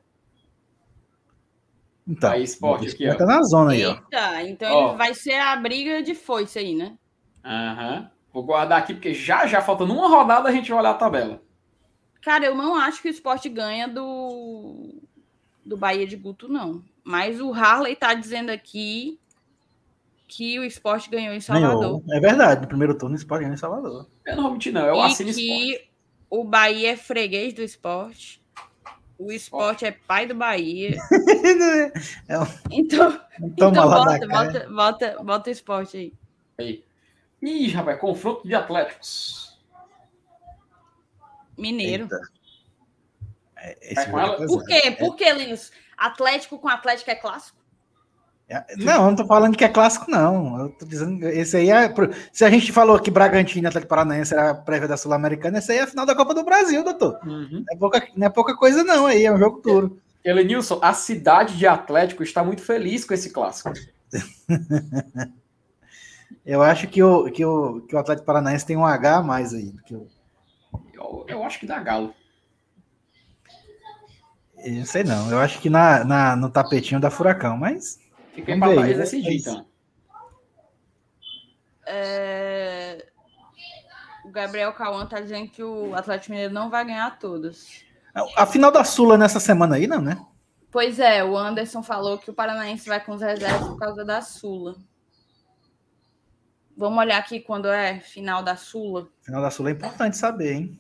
Então, aí, esporte aqui, ó. Tá na zona aí, ó. Eita, então ó. vai ser a briga de foice aí, né? Aham. Uhum. Vou guardar aqui, porque já, já faltando uma rodada a gente vai olhar a tabela. Cara, eu não acho que o esporte ganha do, do Bahia de Guto, não. Mas o Harley tá dizendo aqui que o esporte ganhou em Salvador. Ganhou. É verdade, no primeiro turno o esporte ganhou em Salvador. Eu não vou mentir, não. Eu e assino que esporte. o Bahia é freguês do esporte. O esporte é pai do Bahia. *laughs* é um... Então, então bota, bota, bota, bota o esporte aí. aí. Ih, rapaz, confronto de Atléticos. Mineiro. É, é Por quê? Por que, Linus? Atlético com Atlético é clássico? É, não, eu não tô falando que é clássico, não. Eu tô dizendo esse aí é. Se a gente falou que Bragantino e Atlético Paranaense era a prévia da Sul-Americana, esse aí é a final da Copa do Brasil, doutor. Uhum. Não, é pouca, não é pouca coisa, não, aí, é um jogo duro. Elenilson, a cidade de Atlético está muito feliz com esse clássico. *laughs* eu acho que o, que, o, que o Atlético Paranaense tem um H a mais aí. Que o... eu, eu acho que dá galo. Eu sei não. Eu acho que na, na, no tapetinho da Furacão, mas. Fiquei para trás decidir, então. É... O Gabriel Cauã tá dizendo que o Atlético Mineiro não vai ganhar todos. A final da Sula nessa semana aí, não, né? Pois é, o Anderson falou que o Paranaense vai com os reservas por causa da Sula. Vamos olhar aqui quando é final da Sula. Final da Sula é importante saber, hein?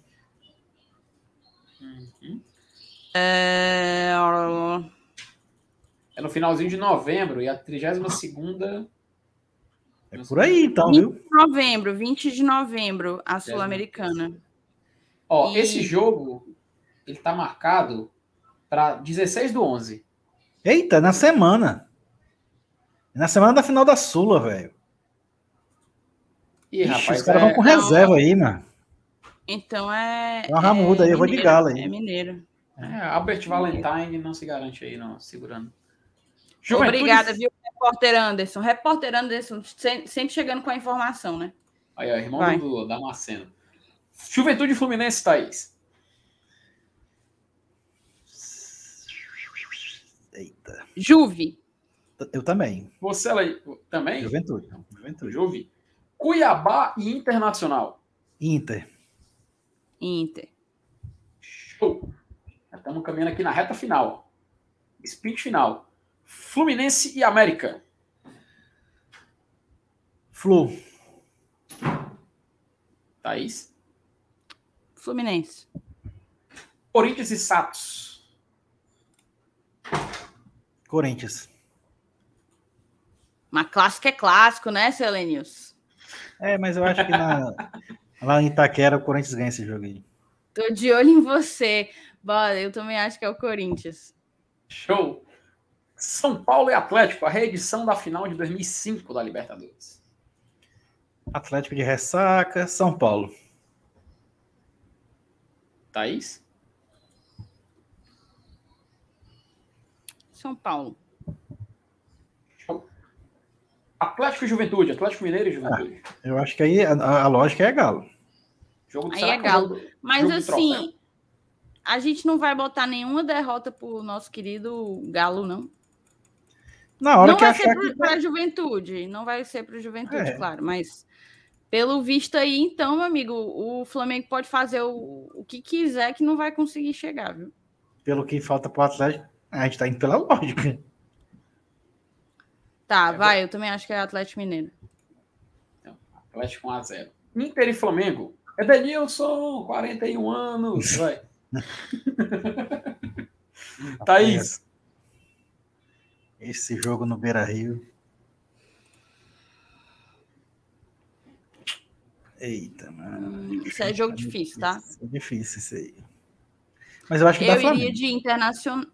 Uhum. É... é no finalzinho de novembro e a 32 segunda é por aí, então, 20 viu? De novembro, 20 de novembro, a Sul-Americana. Ó, e... esse jogo, ele tá marcado para 16 do 11. Eita, na semana. Na semana da final da Sula, velho. Ih, rapaz, os caras é... vão com reserva aí, mano. Então é. Uma ramuda é, aí, eu vou de gala aí. É mineiro. É, Albert Valentine não se garante aí, não, segurando. Juventude... Obrigada, viu, repórter Anderson. Repórter Anderson, sempre chegando com a informação, né? Aí, ó, irmão Vai. do Damasceno. Juventude Fluminense, Thaís. Eita. Juve. Eu também. Você ela também? Juventude. Juventude. Juve. Cuiabá e Internacional. Inter. Inter. Show. Já estamos caminhando aqui na reta final. Sprint final. Fluminense e América. Flu. Thaís? Fluminense. Corinthians e Santos. Corinthians. Uma clássica é clássico, né, Selenius? É, mas eu acho que na, *laughs* lá em Itaquera o Corinthians ganha esse jogo aí. Tô de olho em você. Bora, eu também acho que é o Corinthians. Show! São Paulo e Atlético, a reedição da final de 2005 da Libertadores. Atlético de ressaca, São Paulo. Thaís? São Paulo. Atlético e Juventude, Atlético Mineiro e Juventude. Ah, eu acho que aí a, a, lógica é Galo. Jogo aí é Galo. Mas assim, a gente não vai botar nenhuma derrota pro nosso querido Galo, não. Na hora não que vai ser que... para a juventude, não vai ser para a juventude, é. claro, mas pelo visto aí, então, meu amigo, o Flamengo pode fazer o, o que quiser que não vai conseguir chegar, viu? Pelo que falta para o Atlético, a gente está indo pela lógica. Tá, é vai, bom. eu também acho que é Atlético Mineiro. Então, Atlético 1x0. Inter e Flamengo. É Denilson, 41 anos. *laughs* Vai. *laughs* Thaís. Esse jogo no Beira Rio. Eita, mano. Isso é jogo difícil, tá? É difícil isso aí. Mas eu acho que eu dá iria de internacional.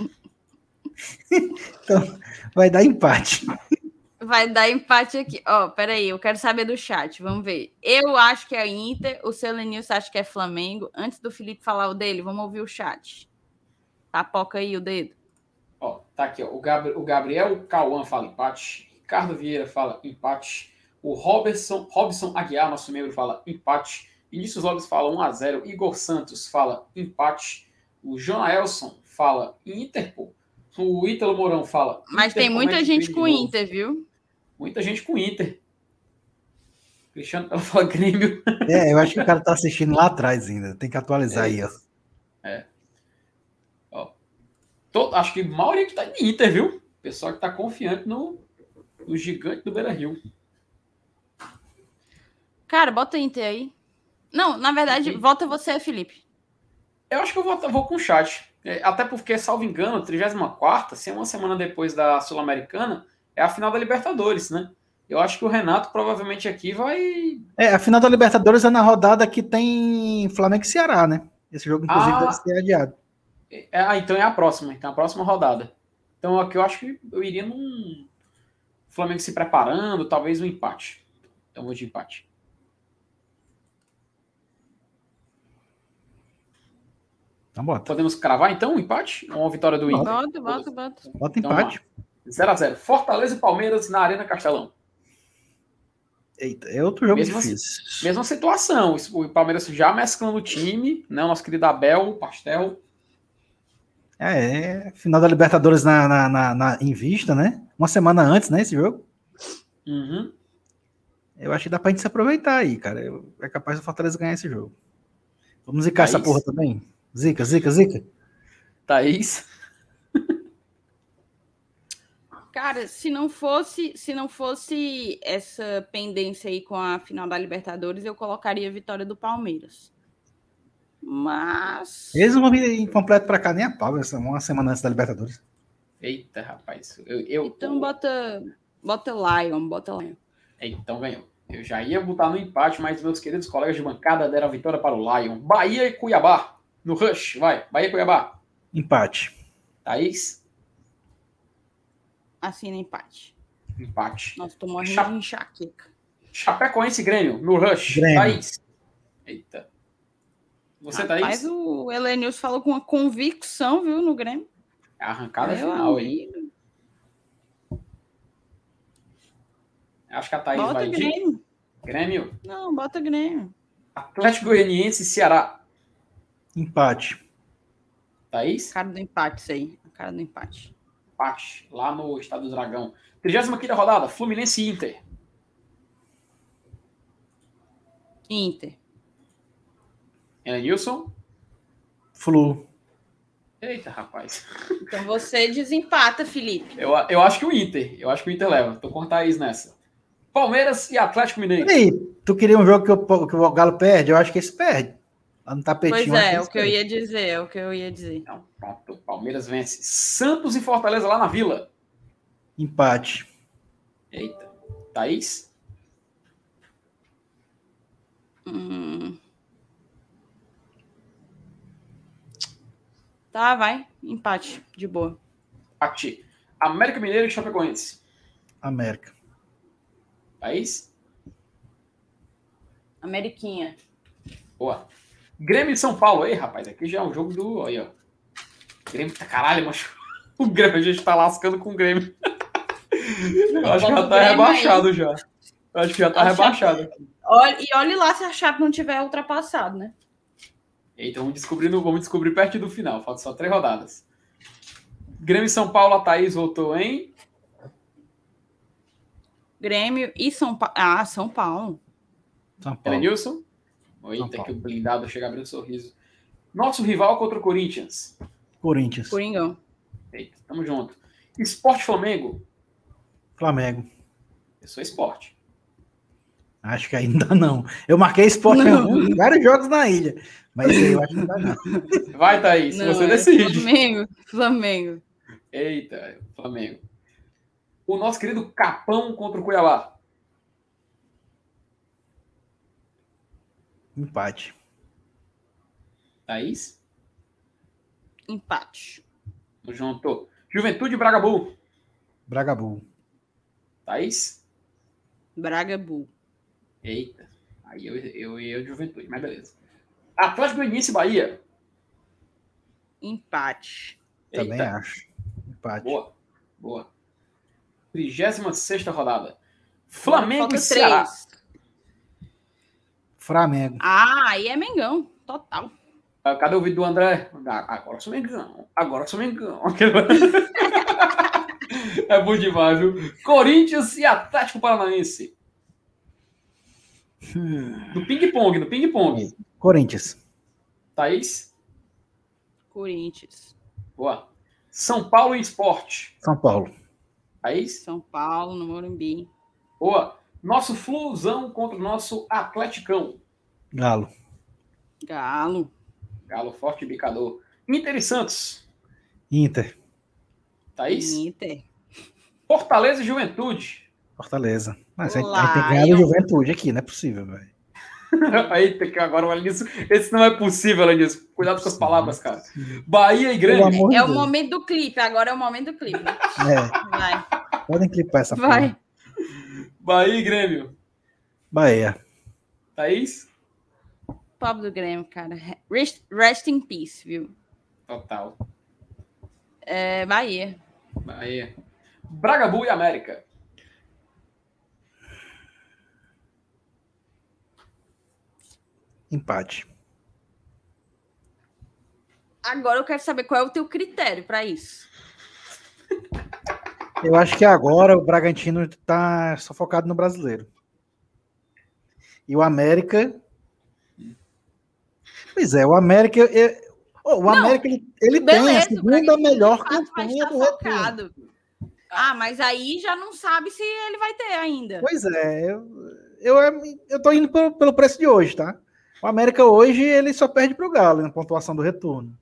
*laughs* então, vai dar empate. Vai dar empate aqui. Ó, oh, peraí, eu quero saber do chat. Vamos ver. Eu acho que é Inter, o seu Lenilson acha que é Flamengo. Antes do Felipe falar o dele, vamos ouvir o chat. Tapoca aí o dedo. Ó, tá aqui, ó. O, Gabriel, o Gabriel Cauã fala empate. Ricardo Vieira fala empate. O Robertson, Robson Aguiar, nosso membro, fala empate. Vinícius Lopes fala 1x0. Igor Santos fala empate. O Jonaelson fala Inter, pô. O Ítalo Mourão fala. Mas tem muita gente com Inter, viu? Muita gente com Inter. Cristiano, ela fala Grêmio. É, eu acho que o cara tá assistindo lá atrás ainda. Tem que atualizar é. aí, ó. É. Ó. Tô, acho que a maioria que tá em Inter, viu? Pessoal que tá confiante no, no gigante do Beira Rio. Cara, bota Inter aí. Não, na verdade, Sim. volta você, Felipe. Eu acho que eu vou, vou com o chat. É, até porque, salvo engano, 34 se é uma semana depois da Sul-Americana, é a final da Libertadores, né? Eu acho que o Renato provavelmente aqui vai. É, a final da Libertadores é na rodada que tem Flamengo e Ceará, né? Esse jogo, inclusive, ah, deve ser adiado. É, ah, então é a próxima, então é a próxima rodada. Então aqui eu acho que eu iria num Flamengo se preparando, talvez um empate. Então vou de empate. Então bota. Podemos cravar então um empate? Ou uma vitória do Inter? Bota, bota, bota. Bota então, empate. 0x0. Fortaleza e Palmeiras na Arena Castelão. Eita, é outro jogo mesma, difícil. Mesma situação. O Palmeiras já mesclando o time, né? O nosso querido Abel, Pastel. É, é final da Libertadores na, na, na, na, em vista, né? Uma semana antes, né? Esse jogo. Uhum. Eu acho que dá pra gente se aproveitar aí, cara. É capaz do Fortaleza ganhar esse jogo. Vamos zicar essa porra também? Zica, zica, zica. Thaís. Cara, se não fosse, se não fosse essa pendência aí com a final da Libertadores, eu colocaria a vitória do Palmeiras. Mas. Eles não vão vir incompleto pra cá nem a pau, uma semana antes da Libertadores. Eita, rapaz. Eu, eu... Então bota, bota Lion, bota Lion. Então ganhou. Eu já ia botar no empate, mas meus queridos colegas de bancada deram a vitória para o Lion. Bahia e Cuiabá. No Rush, vai. Bahia Cuiabá. Empate. Thaís? Assina empate. Empate. Nós tô morrendo Cha... de enxaqueca. Chapecoense Grêmio. No Rush. Grêmio. Thaís. Eita. Você, Rapaz, Thaís? o Elenius falou com uma convicção, viu, no Grêmio. É arrancada Meu final, amigo. hein? Acho que a Thaís bota vai Grêmio. de... Grêmio? Não, bota Grêmio. Atlético Goianiense e Ceará. Empate. Thaís? Cara do empate, isso aí. A cara do empate. Empate, lá no Estado do Dragão. 35 rodada, Fluminense e Inter. Inter. Nilson? Flu. Eita, rapaz. Então você desempata, Felipe. Eu, eu acho que o Inter. Eu acho que o Inter leva. Tô com o Thaís nessa. Palmeiras e Atlético Mineiro. E aí, tu queria um jogo que o, que o Galo perde? Eu acho que esse perde. Lá no tapetinho. Pois é, é o que eu ia dizer, é o que eu ia dizer. Então, pronto, Palmeiras vence. Santos e Fortaleza lá na Vila. Empate. Eita. Thaís? Hum. Tá, vai. Empate, de boa. Empate. América Mineiro e Chapecoense. América. Thaís? Ameriquinha. Boa. Grêmio de São Paulo. Aí, rapaz, aqui já é um jogo do. Aí, ó. Grêmio tá caralho, mas *laughs* o Grêmio, a gente tá lascando com o Grêmio. *laughs* Eu acho que já tá rebaixado aí. já. Eu acho que já tá a rebaixado Chape... Olha, e olhe lá se a Chape não tiver ultrapassado, né? Então vamos descobrir, vamos descobrir perto do final. Falta só três rodadas. Grêmio e São Paulo, a Thaís voltou em. Grêmio e São Paulo. Ah, São Paulo. São Paulo. Nilson? Eita, que o blindado chega abrindo um sorriso. Nosso rival contra o Corinthians. Corinthians. Coringão. Eita, tamo junto. Esporte Flamengo. Flamengo. Eu sou esporte. Acho que ainda não. Eu marquei esporte em vários jogos na ilha. Mas eu acho que ainda não. Vai, Thaís, não, você é decide. Flamengo, Flamengo. Eita, Flamengo. O nosso querido Capão contra o Cuiabá. Empate. Thaís? Empate. Tamo junto. Juventude Bragabu. Bragabu. Thaís? Braga Bull. Eita. Aí eu, eu ia de juventude, mas beleza. Atlético Goianiense e Bahia. Empate. Também Eita. acho. Empate. Boa. Boa. 36 rodada. Flamengo Falta e Ceará. três. Flamengo. Ah, aí é Mengão. Total. Ah, Cadê o vídeo do André? Ah, Agora sou Mengão. Agora sou Mengão. *laughs* é bom demais, viu? Corinthians e Atlético Paranaense. Do ping-pong, do ping-pong. Corinthians. Thaís? Corinthians. Boa. São Paulo e Esporte. São Paulo. Thaís? São Paulo, no Morumbi. Boa. Nosso Flusão contra o nosso Atleticão. Galo. Galo. Galo forte bicador. Inter e Santos. Inter. Thaís? Inter. Fortaleza e Juventude. Fortaleza. Mas a gente, a gente tem que ganhar do Lion. Juventude aqui, não é possível, velho. *laughs* Aí tem que agora olha nisso. Esse não é possível, olha nisso. Cuidado com as palavras, cara. Bahia e Grêmio. É o Deus. momento do clipe. Agora é o momento do clipe. É, Vai. podem clipar essa Vai. porra. Bahia e Grêmio. Bahia. Thaís? Pobre do Grêmio, cara. Rest, rest in peace, viu? Total. É, Bahia. Bahia. Bragabu e América. Empate. Agora eu quero saber qual é o teu critério para isso. *laughs* Eu acho que agora o Bragantino tá só focado no brasileiro. E o América. Pois é, o América. é- oh, o Não, América ele, ele tem a Beleza, segunda melhor campanha do focado. Ah, mas aí já não sabe se ele vai ter ainda. Pois é, eu, eu, eu tô indo pelo, pelo preço de hoje, tá? O América hoje ele só perde pro Galo na pontuação do retorno.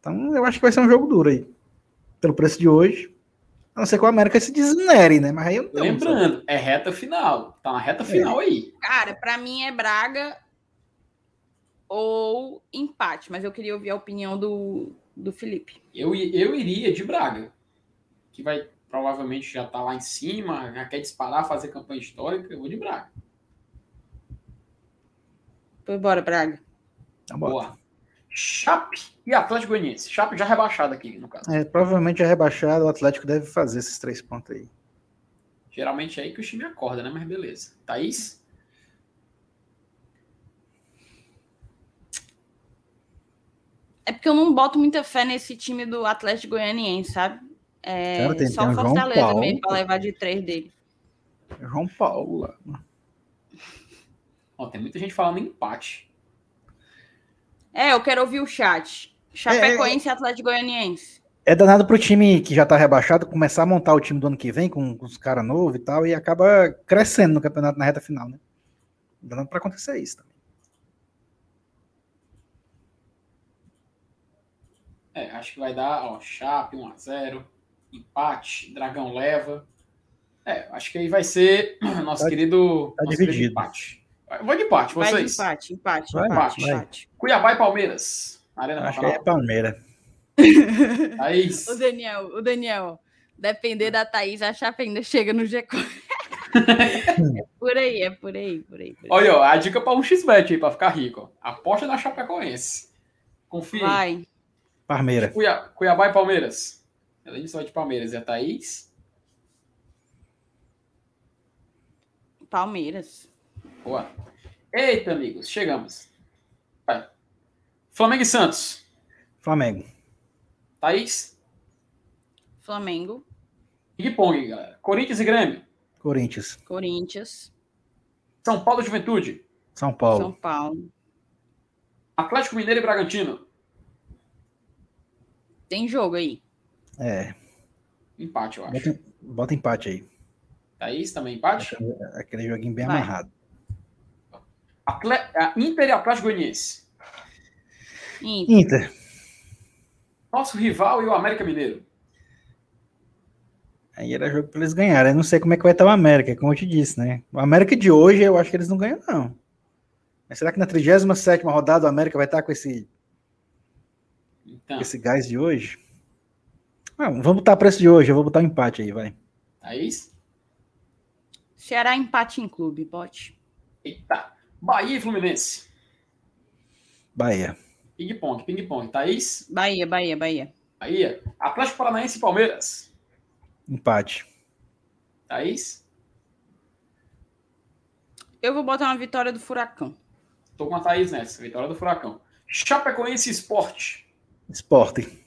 Então eu acho que vai ser um jogo duro aí. Pelo preço de hoje. A não ser que o América se desnere, né? Mas aí eu não Lembrando, é reta final. Tá na reta final aí. Cara, para mim é Braga ou empate, mas eu queria ouvir a opinião do, do Felipe. Eu, eu iria de Braga. Que vai provavelmente já tá lá em cima, já quer disparar, fazer campanha histórica. Eu vou de Braga. Foi embora, Braga. Tá bom. Boa. Chape e Atlético Goianiense. Chape já rebaixado aqui, no caso. É, provavelmente é rebaixado, o Atlético deve fazer esses três pontos aí. Geralmente é aí que o time acorda, né? Mas beleza. Thaís? É porque eu não boto muita fé nesse time do Atlético Goianiense, sabe? É, Cara, tem- só tem o Fortaleza Paulo. mesmo pra levar de três dele. João Paulo lá. Ó, tem muita gente falando em empate. É, eu quero ouvir o chat. Chapecoense e Atlético Goianiense. É danado pro time que já tá rebaixado começar a montar o time do ano que vem com, com os caras novos e tal, e acaba crescendo no campeonato na reta final, né? Danado pra acontecer isso também. É, acho que vai dar, ó, Chape 1x0, empate, Dragão leva. É, acho que aí vai ser *clears throat* nosso Tá- querido, tá nosso querido dividido. empate. Vou de empate, Vai de vocês. empate, empate, Vai, empate, vai. empate. Cuiabá e Palmeiras. na Arena Acho que aí é. Palmeiras. *laughs* Thaís. O Daniel, o Daniel, depender da Thaís, a Chape ainda chega no G4. é *laughs* por aí, é por aí, por aí. Por aí. Olha, ó, a dica para um xbet aí, para ficar rico. ó. Aposta na Chapecoense. Confia. aí. Vai. Palmeiras. Cuiabá, Cuiabá e Palmeiras. Além disso, vai de Palmeiras. E a Thaís? Palmeiras. Boa. Eita, amigos, chegamos. Vai. Flamengo e Santos. Flamengo. Thaís? Flamengo, Ping-pong, galera. Corinthians e Grêmio. Corinthians. Corinthians, São Paulo e Juventude. São Paulo. São Paulo. Atlético Mineiro e Bragantino. Tem jogo aí. É. Empate, eu acho. Bota, bota empate aí. Thaís também empate. Aquele joguinho bem Vai. amarrado. Atle... a Inter e Atlético Goianiense. Inter. Inter. Nosso rival e o América Mineiro. Aí era jogo pra eles ganharem. Eu não sei como é que vai estar o América, como eu te disse, né? O América de hoje, eu acho que eles não ganham, não. Mas será que na 37 rodada o América vai estar com esse, Então, esse gás de hoje? Não, vamos botar preço de hoje, eu vou botar um empate aí, vai. Thaís? Ceará empate em clube, bote. Eita. Bahia e Fluminense. Bahia. Ping-pong, ping-pong. Thaís? Bahia, Bahia, Bahia. Bahia. Atlético Paranaense e Palmeiras. Empate. Thaís? Eu vou botar uma vitória do Furacão. Tô com a Thaís nessa. Vitória do Furacão. Chapecoense e Esporte. Esporte.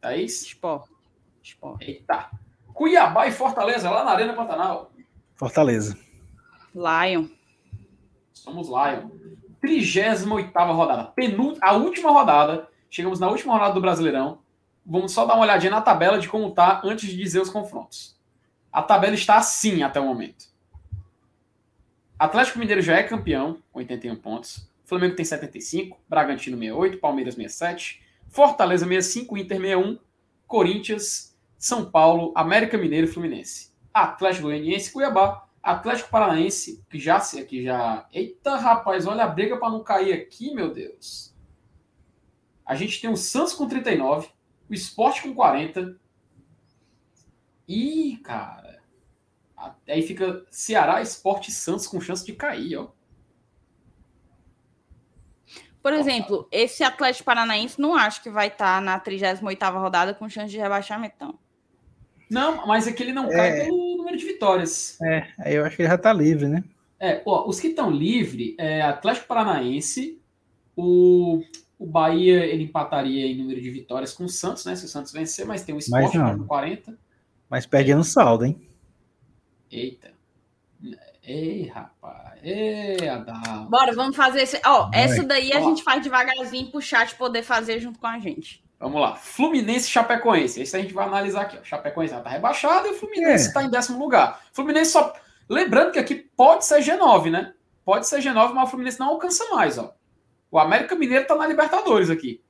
Thaís? Esporte. Esporte. Eita. Cuiabá e Fortaleza, lá na Arena Pantanal. Fortaleza. Lion. Somos Lion. 38 rodada. Penult... A última rodada. Chegamos na última rodada do Brasileirão. Vamos só dar uma olhadinha na tabela de como tá antes de dizer os confrontos. A tabela está assim até o momento. Atlético Mineiro já é campeão, 81 pontos. Flamengo tem 75, Bragantino 68, Palmeiras 67, Fortaleza 65, Inter 61, Corinthians, São Paulo, América Mineiro e Fluminense. Atlético Goianiense, Cuiabá, Atlético Paranaense, que já sei aqui já. Eita, rapaz, olha a briga para não cair aqui, meu Deus. A gente tem o Santos com 39, o Sport com 40. Ih, cara. Aí fica Ceará, Sport e Santos com chance de cair, ó. Por exemplo, esse Atlético Paranaense não acho que vai estar na 38ª rodada com chance de rebaixamento, não. Não, mas é que ele não cai é. pelo número de vitórias. É, aí eu acho que ele já tá livre, né? É, ó, os que estão livres é Atlético Paranaense, o, o Bahia ele empataria em número de vitórias com o Santos, né? Se o Santos vencer, mas tem o Sport com 40. Mas perde no saldo, hein? Eita. Ei, rapaz. Ei, Adal. Bora, vamos fazer esse. Ó, essa daí a gente faz devagarzinho pro chat poder fazer junto com a gente. Vamos lá. Fluminense e Chapecoense. Esse a gente vai analisar aqui. Ó. Chapecoense já tá rebaixado e o Fluminense está é. em décimo lugar. Fluminense só. Lembrando que aqui pode ser G9, né? Pode ser G9, mas o Fluminense não alcança mais, ó. O América Mineiro tá na Libertadores aqui.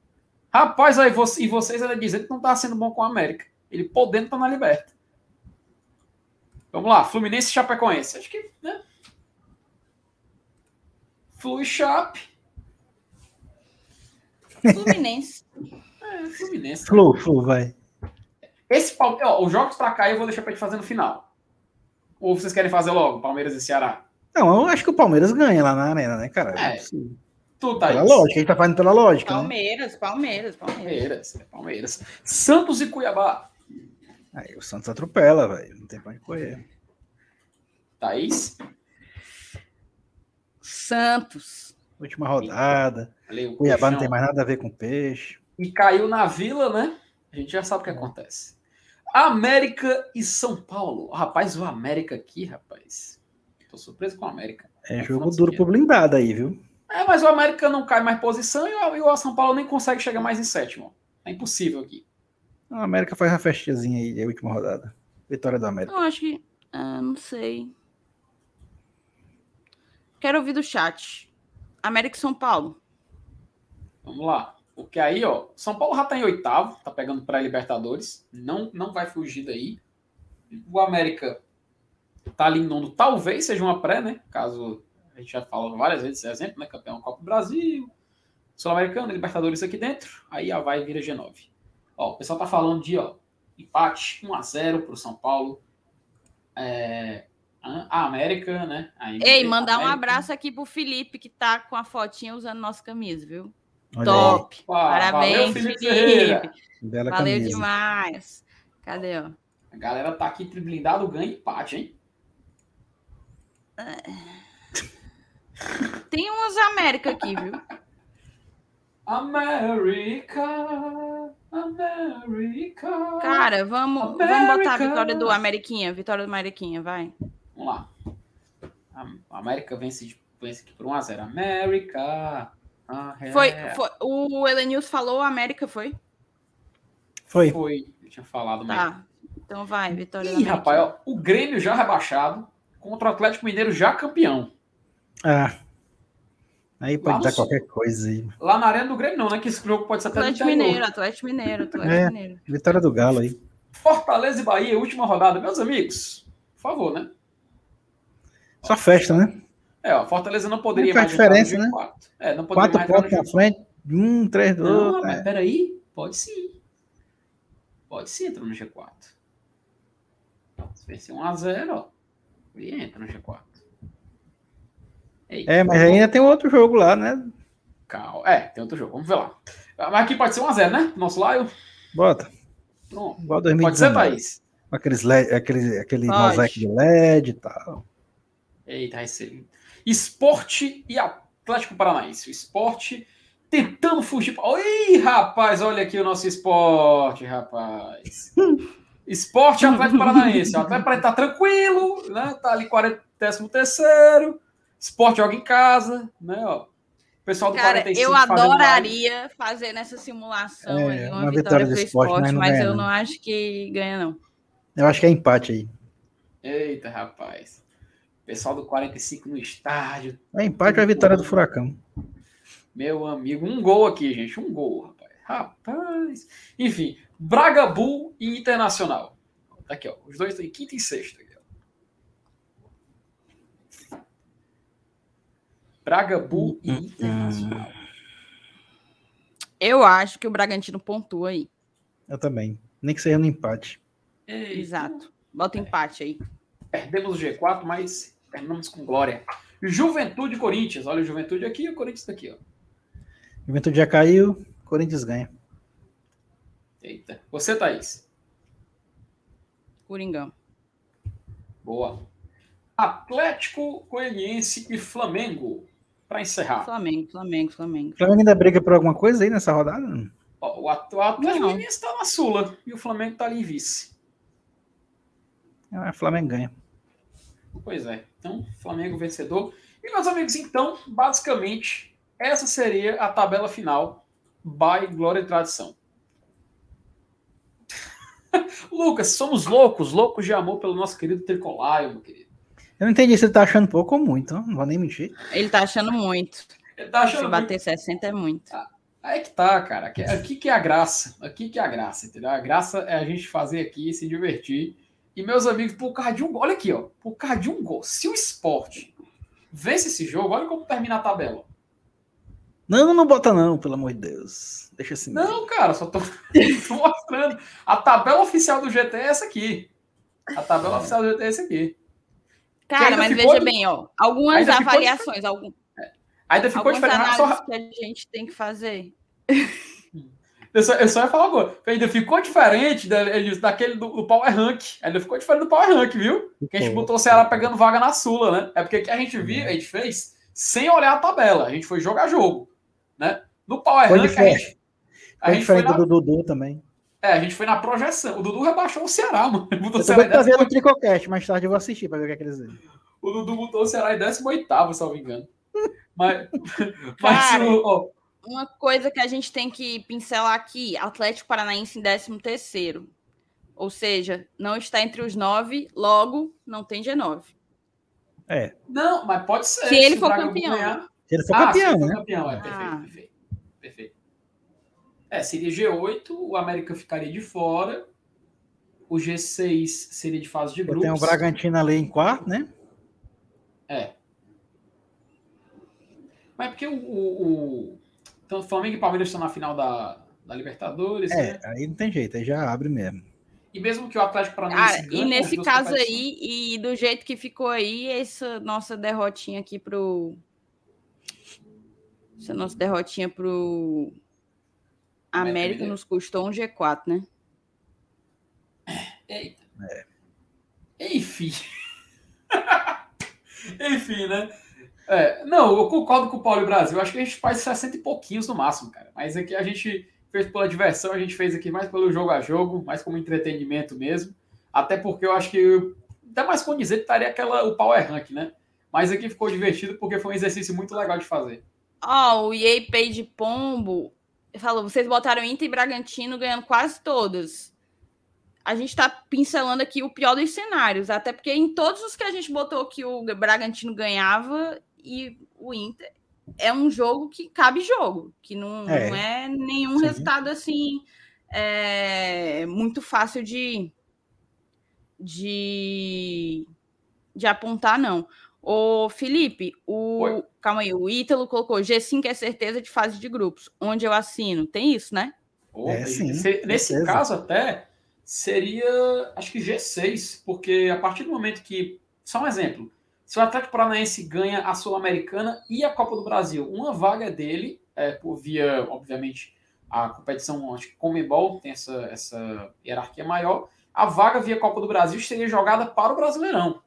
Rapaz, aí você, e vocês ainda dizendo que não tá sendo bom com o América. Ele podendo tá na Liberta. Vamos lá, Fluminense e Chapecoense. Acho que, né? Flu Chape. Fluminense. É, Fluminense. Flu, Flu, vai. Esse, ó, os jogos pra cá eu vou deixar pra gente fazer no final. Ou vocês querem fazer logo, Palmeiras e Ceará? Não, eu acho que o Palmeiras ganha lá na arena, né, cara? É. Tu tá pela isso. lógica, a gente tá fazendo pela lógica. Palmeiras, né? Palmeiras, Palmeiras. Palmeiras, Palmeiras. Santos e Cuiabá. Aí o Santos atropela, velho. Não tem pra onde correr. Thaís? Santos. Última rodada. Valeu, Cuiabá não tem mais nada a ver com peixe. E caiu na vila, né? A gente já sabe o que é. acontece. América e São Paulo. Rapaz, o América aqui, rapaz. Tô surpreso com o América. É jogo duro pro blindado aí, viu? É, mas o América não cai mais posição e o, São Paulo nem consegue chegar mais em sétimo. É impossível aqui. A América faz uma festinhazinha aí, a última rodada. Vitória do América. Eu acho que. Ah, não sei. Quero ouvir do chat. América e São Paulo. Vamos lá. Porque aí, ó, São Paulo já tá em oitavo, tá pegando pré-Libertadores. Não, não vai fugir daí. O América tá ali em nono. Talvez seja uma pré, né? Caso a gente já falou várias vezes esse exemplo, né? Campeão Copa do Brasil, Sul-Americano, Libertadores aqui dentro. Aí a vai vira G9. Ó, o pessoal tá falando de ó, empate 1x0 pro São Paulo. É, a América, né? A Ei, mandar um abraço aqui pro Felipe, que tá com a fotinha usando nossa camisa, viu? Olha Top! Parabéns, valeu, Felipe! Felipe. Valeu camisa. demais. Cadê, ó? A galera tá aqui blindado, ganha empate, hein? Tem umas América aqui, viu? América, América. Cara, vamos, America. vamos botar a vitória do Ameriquinha, vitória do Ameriquinha, vai. Vamos lá. A América vence, vence aqui por 1x0. América. Ah, é. foi, foi, o Elenils falou América, foi? Foi. Foi, eu tinha falado Tá, mesmo. então vai, vitória Ih, rapaz, ó, o Grêmio já rebaixado contra o Atlético Mineiro já campeão. Ah. Aí pode dar qualquer coisa aí. Lá na arena do Grêmio, não, né? Que esse jogo pode ser até Atlético Mineiro, Atlético Mineiro, *laughs* Atlético é, Mineiro. Vitória do Galo aí. Fortaleza e Bahia, última rodada. Meus amigos, por favor, né? Só festa, né? É, ó, Fortaleza não poderia não mais diferença, né? Quatro. É, não poderia quatro pontos na frente, um, três, dois. Não, mas é. peraí, pode sim. Pode sim entrar no G4. Se vencer 1x0, ó. E entra no G4. Eita. É, mas ainda tem outro jogo lá, né? Calma. É, tem outro jogo. Vamos ver lá. Mas aqui pode ser 1x0, né? Nosso Lion. Bota. Pronto. Igual 2019. Pode ser, Thaís. Aqueles LED, aquele, aquele mosaico de LED e tal. Eita, esse... Esporte e Atlético Paranaense. O esporte tentando fugir. Oi, rapaz, olha aqui o nosso esporte, rapaz. *laughs* esporte e Atlético Paranaense. O Atlético Paranaense tá tranquilo, né? Tá ali 43 terceiro. Esporte joga em casa, né? Ó. Pessoal do Cara, 45 eu adoraria fazer nessa simulação é, aí uma, uma vitória, vitória do esporte, esporte, mas, mas ganha, eu não. não acho que ganha, não. Eu acho que é empate aí. Eita, rapaz. Pessoal do 45 no estádio. É empate ou é vitória do Furacão? Meu amigo, um gol aqui, gente. Um gol, rapaz. Rapaz. Enfim, Braga Bull e Internacional. Tá aqui, ó. Os dois estão em quinta e sexta. Braga, Bull e hum, hum, hum. Internacional. Eu acho que o Bragantino pontua aí. Eu também. Nem que seja no empate. Eita. Exato. Bota empate aí. Perdemos o G4, mas terminamos com glória. Juventude e Corinthians. Olha o Juventude aqui e o Corinthians daqui. Ó. Juventude já caiu, Corinthians ganha. Eita. Você, Thaís? Coringão. Boa. Atlético Goianiense e Flamengo para encerrar. Flamengo, Flamengo, Flamengo. O Flamengo ainda briga por alguma coisa aí nessa rodada? O, o Atlético está na Sula e o Flamengo está ali em vice. É, o Flamengo ganha. Pois é. Então, Flamengo vencedor. E, meus amigos, então, basicamente, essa seria a tabela final by Glória e Tradição. *laughs* Lucas, somos loucos, loucos de amor pelo nosso querido Tricolaio, meu querido. Eu não entendi se ele tá achando pouco ou muito, não vou nem mentir. Ele tá achando muito. Ele tá achando se bater muito. 60 é muito. Ah, aí que tá, cara. Aqui, aqui, que é a graça. Aqui que é a graça, entendeu? A graça é a gente fazer aqui, se divertir. E meus amigos, por causa de um gol, olha aqui, ó. Por causa de um gol. Se o esporte vence esse jogo, olha como termina a tabela. Não, não bota não, pelo amor de Deus. Deixa assim. Não, cara, só tô, tô *laughs* mostrando. A tabela oficial do GT é essa aqui. A tabela é. oficial do GT é essa aqui. Cara, mas veja de... bem, ó, algumas ainda avaliações, de... algum... É. ainda ficou algumas diferente. Só... que a gente tem que fazer. *laughs* Eu só, eu só ia falar agora. Ainda ficou diferente da, daquele do, do, Power Rank. Ainda ficou diferente do Power Rank, viu? Que a gente botou o Ceará pegando vaga na Sula, né? É porque que a gente viu, a gente fez sem olhar a tabela. A gente foi jogar jogo, né? No Power foi Rank, a gente. A gente foi na... do Dudu também. É, a gente foi na projeção. O Dudu rebaixou o Ceará, mano. Ele *laughs* botou eu tô pra ver o Tricocast, mais tarde eu vou assistir pra ver o que é que eles dizem. O Dudu botou o Ceará em 18, se não me engano. *laughs* Mas, *laughs* mas o, uma coisa que a gente tem que pincelar aqui: Atlético Paranaense em 13. Ou seja, não está entre os nove, logo não tem G9. É. Não, mas pode ser. Se ele for campeão. Ganhar... Se ele for ah, campeão, se ele for né? campeão, é perfeito, ah. perfeito. Perfeito. É, seria G8, o América ficaria de fora. O G6 seria de fase de grupos. Tem o Bragantino ali em quarto, né? É. Mas é porque o, o, o então, Flamengo e Palmeiras estão na final da, da Libertadores. É, né? aí não tem jeito, aí já abre mesmo. E mesmo que o Atlético Paranaense. Ah, e nesse caso aí, e do jeito que ficou aí, essa nossa derrotinha aqui pro. Essa nossa derrotinha pro. América nos custou um G4, né? Eita. É. Enfim. *laughs* Enfim, né? É, não, eu concordo com o Paulo e Brasil. Acho que a gente faz 60 e pouquinhos no máximo, cara. Mas aqui a gente fez pela diversão, a gente fez aqui mais pelo jogo a jogo, mais como entretenimento mesmo. Até porque eu acho que, até mais dizer, estaria aquela, o Power Rank, né? Mas aqui ficou divertido porque foi um exercício muito legal de fazer. Ó, oh, o Pay de Pombo falou: vocês botaram Inter e Bragantino ganhando quase todas a gente está pincelando aqui o pior dos cenários, até porque em todos os que a gente botou que o Bragantino ganhava e o Inter é um jogo que cabe jogo, que não é, não é nenhum Sim. resultado assim é, muito fácil de, de, de apontar, não. O Felipe, o Oi. calma aí, o Ítalo colocou G5 é certeza de fase de grupos, onde eu assino. Tem isso, né? Oh, é, sim, nesse caso até seria, acho que G6, porque a partir do momento que Só um exemplo. Se o Atlético Paranaense ganha a Sul-Americana e a Copa do Brasil, uma vaga dele, é, por via, obviamente, a competição, acho que Comebol tem essa, essa hierarquia maior, a vaga via Copa do Brasil seria jogada para o Brasileirão.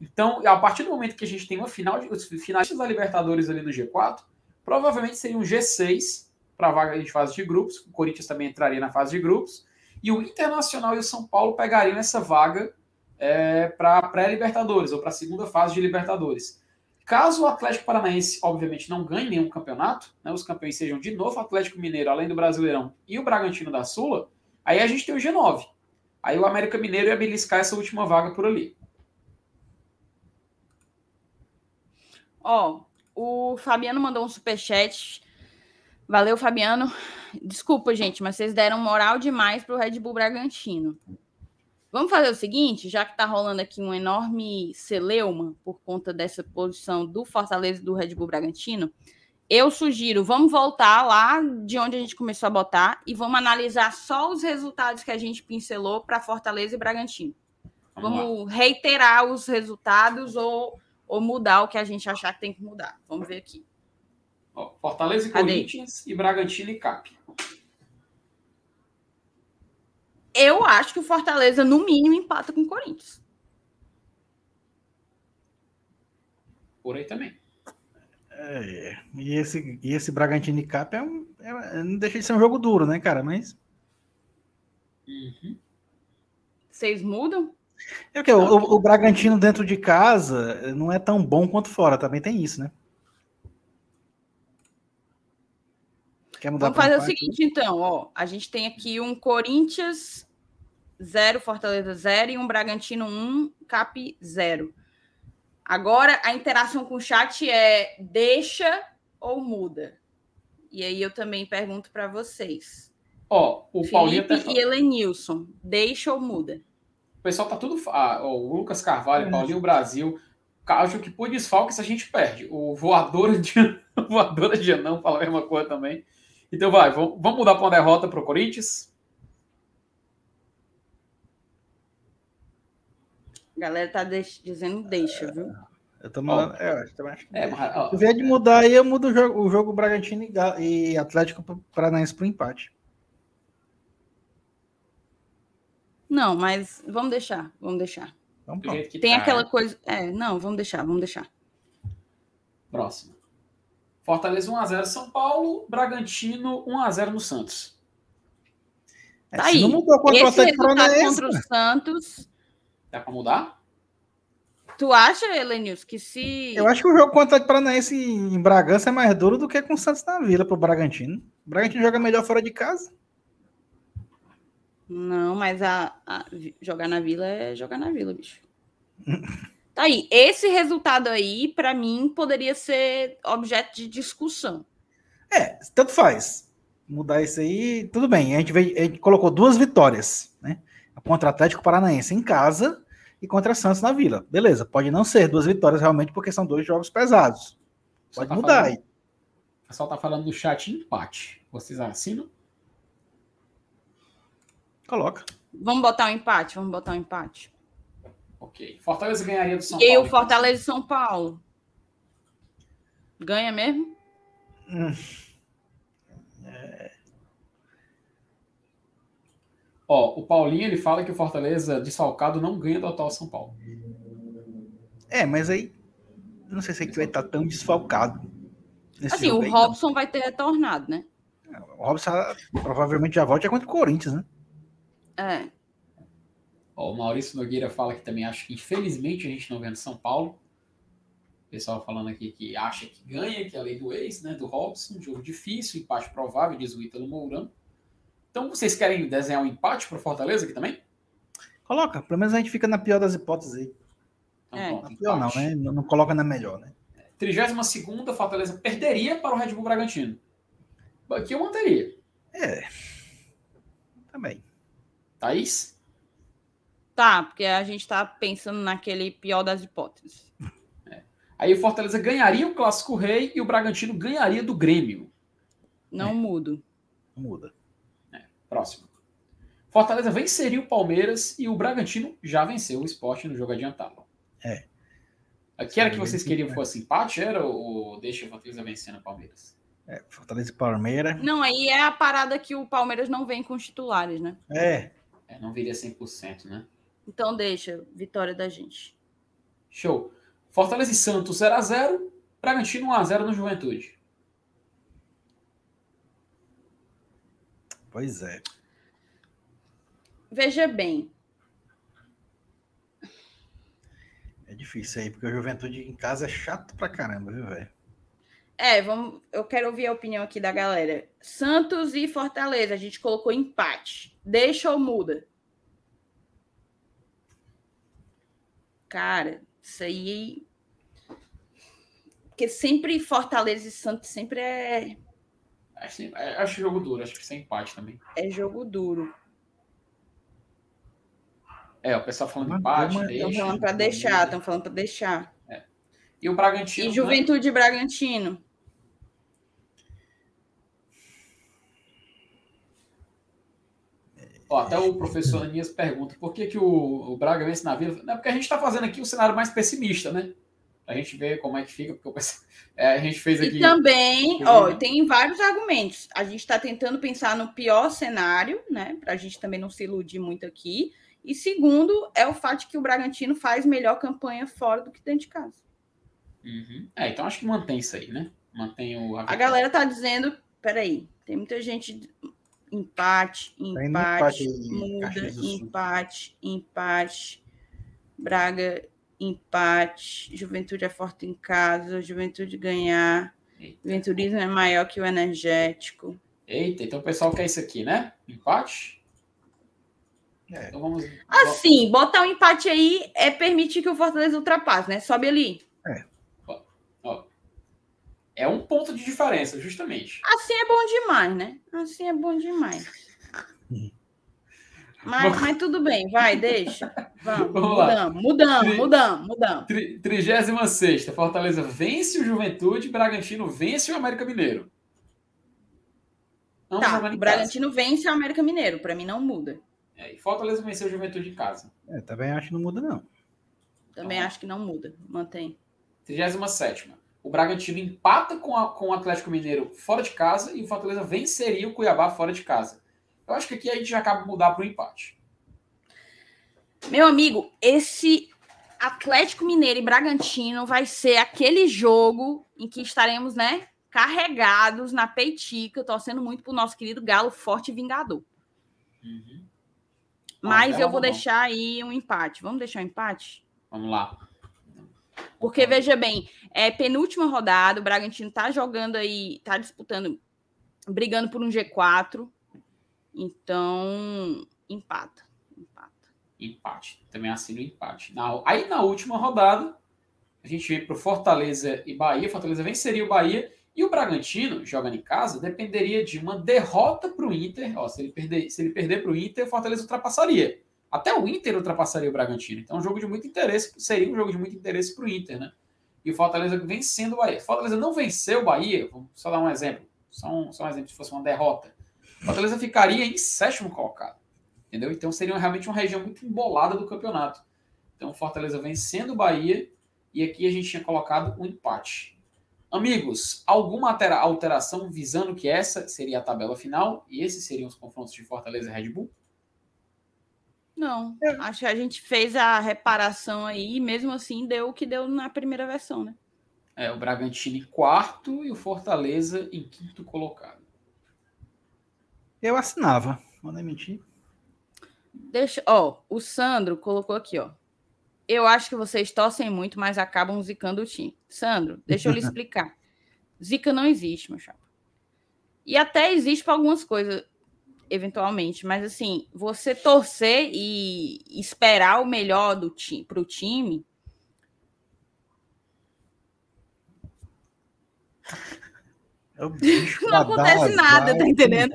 Então, a partir do momento que a gente tem uma final de os finalistas da Libertadores ali no G4, provavelmente seria um G6 para a vaga de fase de grupos. O Corinthians também entraria na fase de grupos. E o Internacional e o São Paulo pegariam essa vaga é, para pré-Libertadores, ou para a segunda fase de Libertadores. Caso o Atlético Paranaense, obviamente, não ganhe nenhum campeonato, né, os campeões sejam de novo o Atlético Mineiro, além do Brasileirão, e o Bragantino da Sula, aí a gente tem o G9. Aí o América Mineiro ia beliscar essa última vaga por ali. Ó, o Fabiano mandou um superchat. Valeu, Fabiano. Desculpa, gente, mas vocês deram moral demais para o Red Bull Bragantino. Vamos fazer o seguinte, já que está rolando aqui um enorme celeuma por conta dessa posição do Fortaleza e do Red Bull Bragantino, eu sugiro, vamos voltar lá de onde a gente começou a botar e vamos analisar só os resultados que a gente pincelou para Fortaleza e Bragantino. Vamos, vamos reiterar os resultados ou, ou mudar o que a gente achar que tem que mudar. Vamos ver aqui. Fortaleza e Cadê? Corinthians e Bragantino e Cap. Eu acho que o Fortaleza, no mínimo, empata com o Corinthians. Por aí também. É, e, esse, e esse Bragantino e Cap é um, é, não deixa de ser um jogo duro, né, cara? Mas. Uhum. Vocês mudam? É que o, o, o, Bragantino dentro de casa não é tão bom quanto fora, também tem isso, né? Quer mudar Vamos fazer o seguinte, então, ó. A gente tem aqui um Corinthians 0, Fortaleza 0 e um Bragantino 1, Cap 0. Agora a interação com o chat é deixa ou muda. E aí eu também pergunto para vocês. Ó, o Paulinho tá... e Elenilson, deixa ou muda? O pessoal tá tudo. Ah, ó, o Lucas Carvalho, é. Paulinho Brasil. Acho que por desfalque se a gente perde. O voador de, *laughs* voadora de Anão fala a mesma coisa também. Então vai, vamos mudar para uma derrota para o Corinthians. A galera tá dizendo deixa, viu? Eu tô mandando. Oh. É, eu acho que. É, mas, ó, Se vier de mudar aí, eu mudo o jogo, o jogo Bragantino e Atlético Paranaense para empate. Não, mas vamos deixar, vamos deixar. Então, Tem tá. aquela coisa. É, não, vamos deixar, vamos deixar. Próximo. Fortaleza 1x0 São Paulo, Bragantino 1x0 no Santos. É, tá aí. Não mudou contra Esse o resultado contra o Santos. Dá para mudar? Tu acha, Elenils, que se. Eu acho que o jogo contra o Paranaense em Bragança é mais duro do que com o Santos na Vila pro Bragantino. O Bragantino joga melhor fora de casa. Não, mas a, a jogar na Vila é jogar na Vila, bicho. *laughs* Tá aí, esse resultado aí, para mim, poderia ser objeto de discussão. É, tanto faz. Mudar isso aí, tudo bem. A gente, veio, a gente colocou duas vitórias, né? Contra o Atlético Paranaense em casa e contra Santos na Vila. Beleza, pode não ser duas vitórias realmente, porque são dois jogos pesados. Pode tá mudar falando, aí. O pessoal tá falando do chat empate. Vocês assinam? Coloca. Vamos botar um empate, vamos botar um empate. Ok. Fortaleza ganharia do São e Paulo. E o Fortaleza e São Paulo? Ganha mesmo? Hum. É... Ó, o Paulinho ele fala que o Fortaleza desfalcado não ganha do atual São Paulo. É, mas aí não sei se ele vai estar tão desfalcado. Assim, o Robson não. vai ter retornado, né? O Robson provavelmente já volta contra o Corinthians, né? É. Ó, o Maurício Nogueira fala que também acha que infelizmente a gente não ganha de São Paulo. O pessoal falando aqui que acha que ganha, que é a lei do ex, né? Do Robson, um jogo difícil, empate provável, diz o Ítalo Mourão. Então vocês querem desenhar um empate para Fortaleza aqui também? Coloca, pelo menos a gente fica na pior das hipóteses aí. Então, é. pronto, na pior não, né? Não, não, coloca na melhor, né? 32 Fortaleza perderia para o Red Bull Bragantino. Aqui eu manteria. É. Também. Thaís? Tá, porque a gente tá pensando naquele pior das hipóteses. É. Aí o Fortaleza ganharia o Clássico Rei e o Bragantino ganharia do Grêmio. Não é. mudo. Muda. É. Próximo. Fortaleza venceria o Palmeiras e o Bragantino já venceu o esporte no jogo adiantado. É. Aqui era que vocês queriam que fosse empate, era ou deixa o Fortaleza vencendo o Palmeiras? É, Fortaleza e Palmeiras. Não, aí é a parada que o Palmeiras não vem com os titulares, né? É. É, não viria 100%, né? Então deixa, vitória da gente. Show. Fortaleza e Santos 0x0, Bragantino 1x0 no Juventude. Pois é. Veja bem, É difícil aí, porque o Juventude em casa é chato pra caramba, viu, velho? é, vamos, eu quero ouvir a opinião aqui da galera. Santos e Fortaleza, a gente colocou empate. Deixa ou muda? Cara, isso aí. Porque sempre Fortaleza e Santos sempre é, Acho, é, acho jogo duro, acho que sem empate também. é jogo duro. É, o pessoal falando empate. Estão falando para deixar, estão falando para deixar. E o Bragantino. E né? Juventude e Bragantino. Ó, até o professor Anias pergunta por que, que o, o Braga vence na Vila. Não, porque a gente está fazendo aqui o cenário mais pessimista, né? A gente vê como é que fica, porque pessoal- *laughs* é, a gente fez aqui. E também, ó, tem vários argumentos. A gente está tentando pensar no pior cenário, né? Para a gente também não se iludir muito aqui. E segundo, é o fato de que o Bragantino faz melhor campanha fora do que dentro de casa. Uhum. É, então acho que mantém isso aí, né? Mantém o. A galera tá dizendo, peraí, tem muita gente empate, empate, muda, empate, empate, Braga, empate, Juventude é forte em casa, Juventude ganhar, Eita. Venturismo é maior que o energético. Eita, então o pessoal quer isso aqui, né? Empate? É. Então vamos. Assim, botar um empate aí é permitir que o Fortaleza ultrapasse, né? Sobe ali. É um ponto de diferença, justamente. Assim é bom demais, né? Assim é bom demais. Mas, mas tudo bem, vai, deixa. Vamos, *laughs* Vamos lá. mudamos, mudamos, Tri- mudamos, mudamos. Tri- 36 Fortaleza vence o Juventude, Bragantino vence o América Mineiro. Ambos Tá, o Bragantino vence o América Mineiro, pra mim não muda. casa. É, e Fortaleza venceu o Juventude em casa. É, também acho que não muda, não. Também Tá. acho que não muda, mantém. 37 O Bragantino empata com, a- com o Atlético Mineiro fora de casa e o Fortaleza venceria o Cuiabá fora de casa. Eu acho que aqui a gente já acaba de mudar para o empate. Meu amigo, esse Atlético Mineiro e Bragantino vai ser aquele jogo em que estaremos, né, carregados na peitica, torcendo muito pro nosso querido Galo forte e vingador. Mas Ah, eu vou bom. deixar aí um empate. Vamos deixar um empate? Vamos lá. Porque, veja bem, é penúltima rodada, o Bragantino tá jogando aí, tá disputando, brigando por um G4. Então, empata. Empata. Empate. Também assino empate. Na- aí na última rodada, a gente vem para o Fortaleza e Bahia. Fortaleza venceria o Bahia. E o Bragantino, jogando em casa, dependeria de uma derrota para o Inter. Ó, se ele perder, se ele perder para o Inter, o Fortaleza ultrapassaria. Até o Inter ultrapassaria o Bragantino. Então, um jogo de muito interesse, seria um jogo de muito interesse para o Inter, né? E o Fortaleza vencendo o Bahia. Fortaleza não venceu o Bahia, só dar um exemplo. Só um, só um exemplo se fosse uma derrota. Fortaleza ficaria em sétimo colocado. Entendeu? Então seria realmente uma região muito embolada do campeonato. Então, Fortaleza vencendo o Bahia. E aqui a gente tinha colocado um empate. Amigos, alguma altera- alteração visando que essa seria a tabela final e esses seriam os confrontos de Fortaleza e Red Bull? Não, acho que a gente fez a reparação aí, e mesmo assim deu o que deu na primeira versão, né? É, o Bragantino em quarto e o Fortaleza em quinto colocado. Eu assinava, não nem mentir. Deixa, ó, o Sandro colocou aqui, ó. Eu acho que vocês torcem muito, mas acabam zicando o time. Sandro, deixa eu lhe *laughs* explicar. Zica não existe, meu chapa. E até existe para algumas coisas, eventualmente, mas assim, você torcer e esperar o melhor do time para o time, É Não acontece nada, tá entendendo?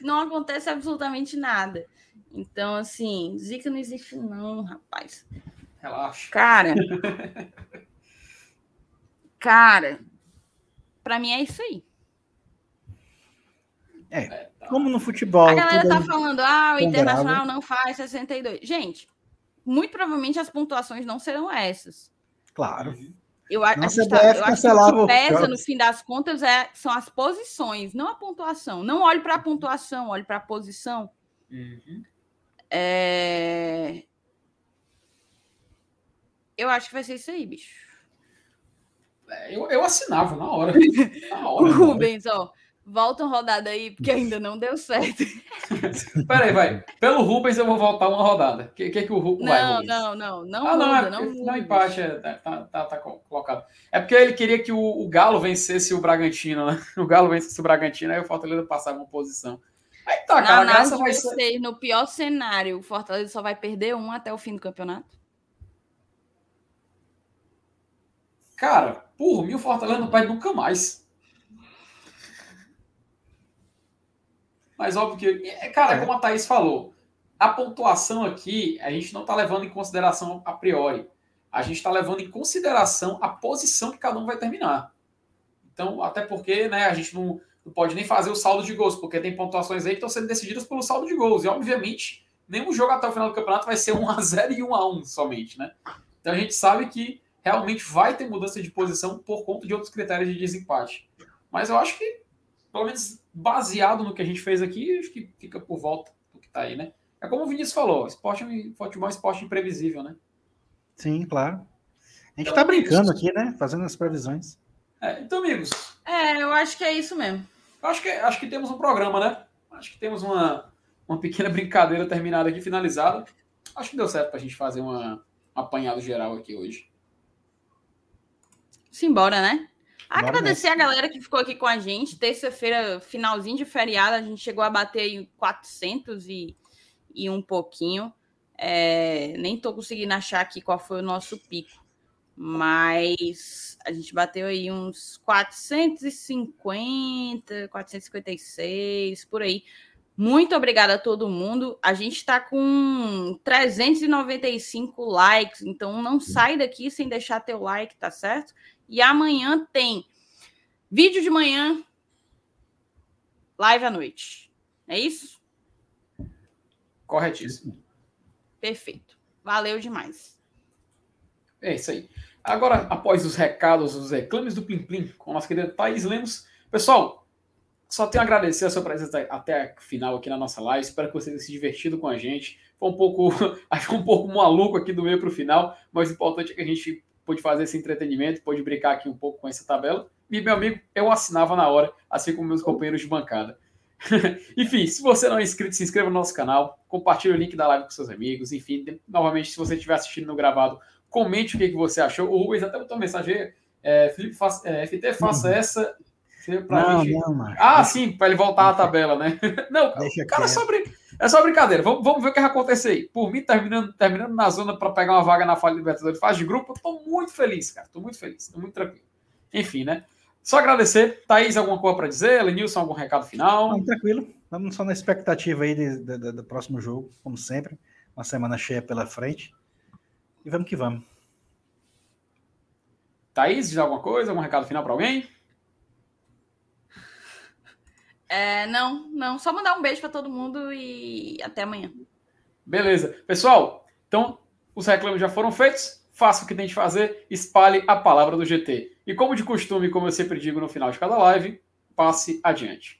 não acontece absolutamente nada. Então, assim, zica não existe não, rapaz. Relaxa. Cara. *laughs* cara, pra mim é isso aí. É, tá. Como no futebol. A galera tá é- falando, ah, o. Internacional não faz 62. Gente, muito provavelmente as pontuações não serão essas. Claro. Eu, a, a gente tá, eu acho que o que pesa, no fim das contas, é, são as posições, não a pontuação. Não olhe para a pontuação, olhe para a posição. Uhum. É... Eu acho que vai ser isso aí, bicho. É, eu, eu assinava na hora. *laughs* Na hora o Rubens, ó. Volta uma rodada aí, porque ainda não deu certo. *laughs* Peraí, vai. Pelo Rubens eu vou voltar uma rodada. O que, que, que o Rubens vai, Rubens? Não, não, não. Ah, não, muda, é, não, não empate, é, tá, tá, tá, tá, colocado. É porque ele queria que o, o, Galo vencesse o Bragantino, né? *laughs* O Galo vencesse o Bragantino, aí o Fortaleza passava uma posição. Aí tá, cara, Na graça vai ser... No pior cenário, o Fortaleza só vai perder um até o fim do campeonato? Cara, por mim o Fortaleza não perde nunca mais. Mas óbvio que, é, cara, é. como a Thaís falou, a pontuação aqui a gente não está levando em consideração a priori. A gente está levando em consideração a posição que cada um vai terminar. Então, até porque né, a gente não, não pode nem fazer o saldo de gols, porque tem pontuações aí que estão sendo decididas pelo saldo de gols. E, obviamente, nenhum jogo até o final do campeonato vai ser 1x0 e 1x1 somente, né? Então a gente sabe que realmente vai ter mudança de posição por conta de outros critérios de desempate. Mas eu acho que pelo menos baseado no que a gente fez aqui, acho que fica por volta do que está aí, né? É como o Vinícius falou, esporte, futebol é um esporte imprevisível, né? Sim, claro. A gente está então, brincando aqui, né? Fazendo as previsões. É, então, amigos. É, eu acho que é isso mesmo. Acho que, acho que temos um programa, né? Acho que temos uma, uma pequena *laughs* brincadeira terminada aqui, finalizada. Acho que deu certo para a gente fazer uma, um apanhado geral aqui hoje. Simbora, né? Agradecer a galera que ficou aqui com a gente. Terça-feira, finalzinho de feriado, a gente chegou a bater em 400 e, e um pouquinho. É, nem tô conseguindo achar aqui qual foi o nosso pico, mas a gente bateu aí uns 450, 456, por aí. Muito obrigada a todo mundo. A gente está com 395 likes, então não sai daqui sem deixar teu like, tá certo? E amanhã tem vídeo de manhã, live à noite. É isso? Corretíssimo. Perfeito. Valeu demais. É isso aí. Agora, após os recados, os reclames do Plim Plim, com a nossa querida Thaís Lemos. Pessoal, só tenho a agradecer a sua presença até o final aqui na nossa live. Espero que você tenha se divertido com a gente. Foi um pouco, *laughs* acho um pouco maluco aqui do meio para o final, mas o importante é que a gente pôde fazer esse entretenimento, pôde brincar aqui um pouco com essa tabela. E, meu amigo, eu assinava na hora, assim como meus companheiros de bancada. *laughs* enfim, se você não é inscrito, se inscreva no nosso canal, compartilhe o link da live com seus amigos. Enfim, novamente, se você estiver assistindo no gravado, comente o que, que você achou. O Rubens até botou uma mensagem. É, Felipe, faça, é, FT, faça essa. Não, gente... não, Ah, sim, para ele voltar à tabela, né? *laughs* não, Deixa cara, é sobre é só brincadeira. Vamos, vamos ver o que vai acontecer aí. Por mim, terminando, terminando na zona para pegar uma vaga na fase Libertadores fase de grupo, eu tô muito feliz, cara. Tô muito feliz, tô muito tranquilo. Enfim, né? Só agradecer. Thaís, alguma coisa para dizer? Lenilson, algum recado final? Não, tranquilo. Vamos só na expectativa aí de, de, de, do próximo jogo, como sempre. Uma semana cheia pela frente. E vamos que vamos. Thaís, diz alguma coisa? Algum recado final para alguém? É, não, não. Só mandar um beijo para todo mundo e até amanhã. Beleza. Pessoal, então os reclames já foram feitos. Faça o que tem de fazer, espalhe a palavra do GT. E como de costume, como eu sempre digo no final de cada live, passe adiante.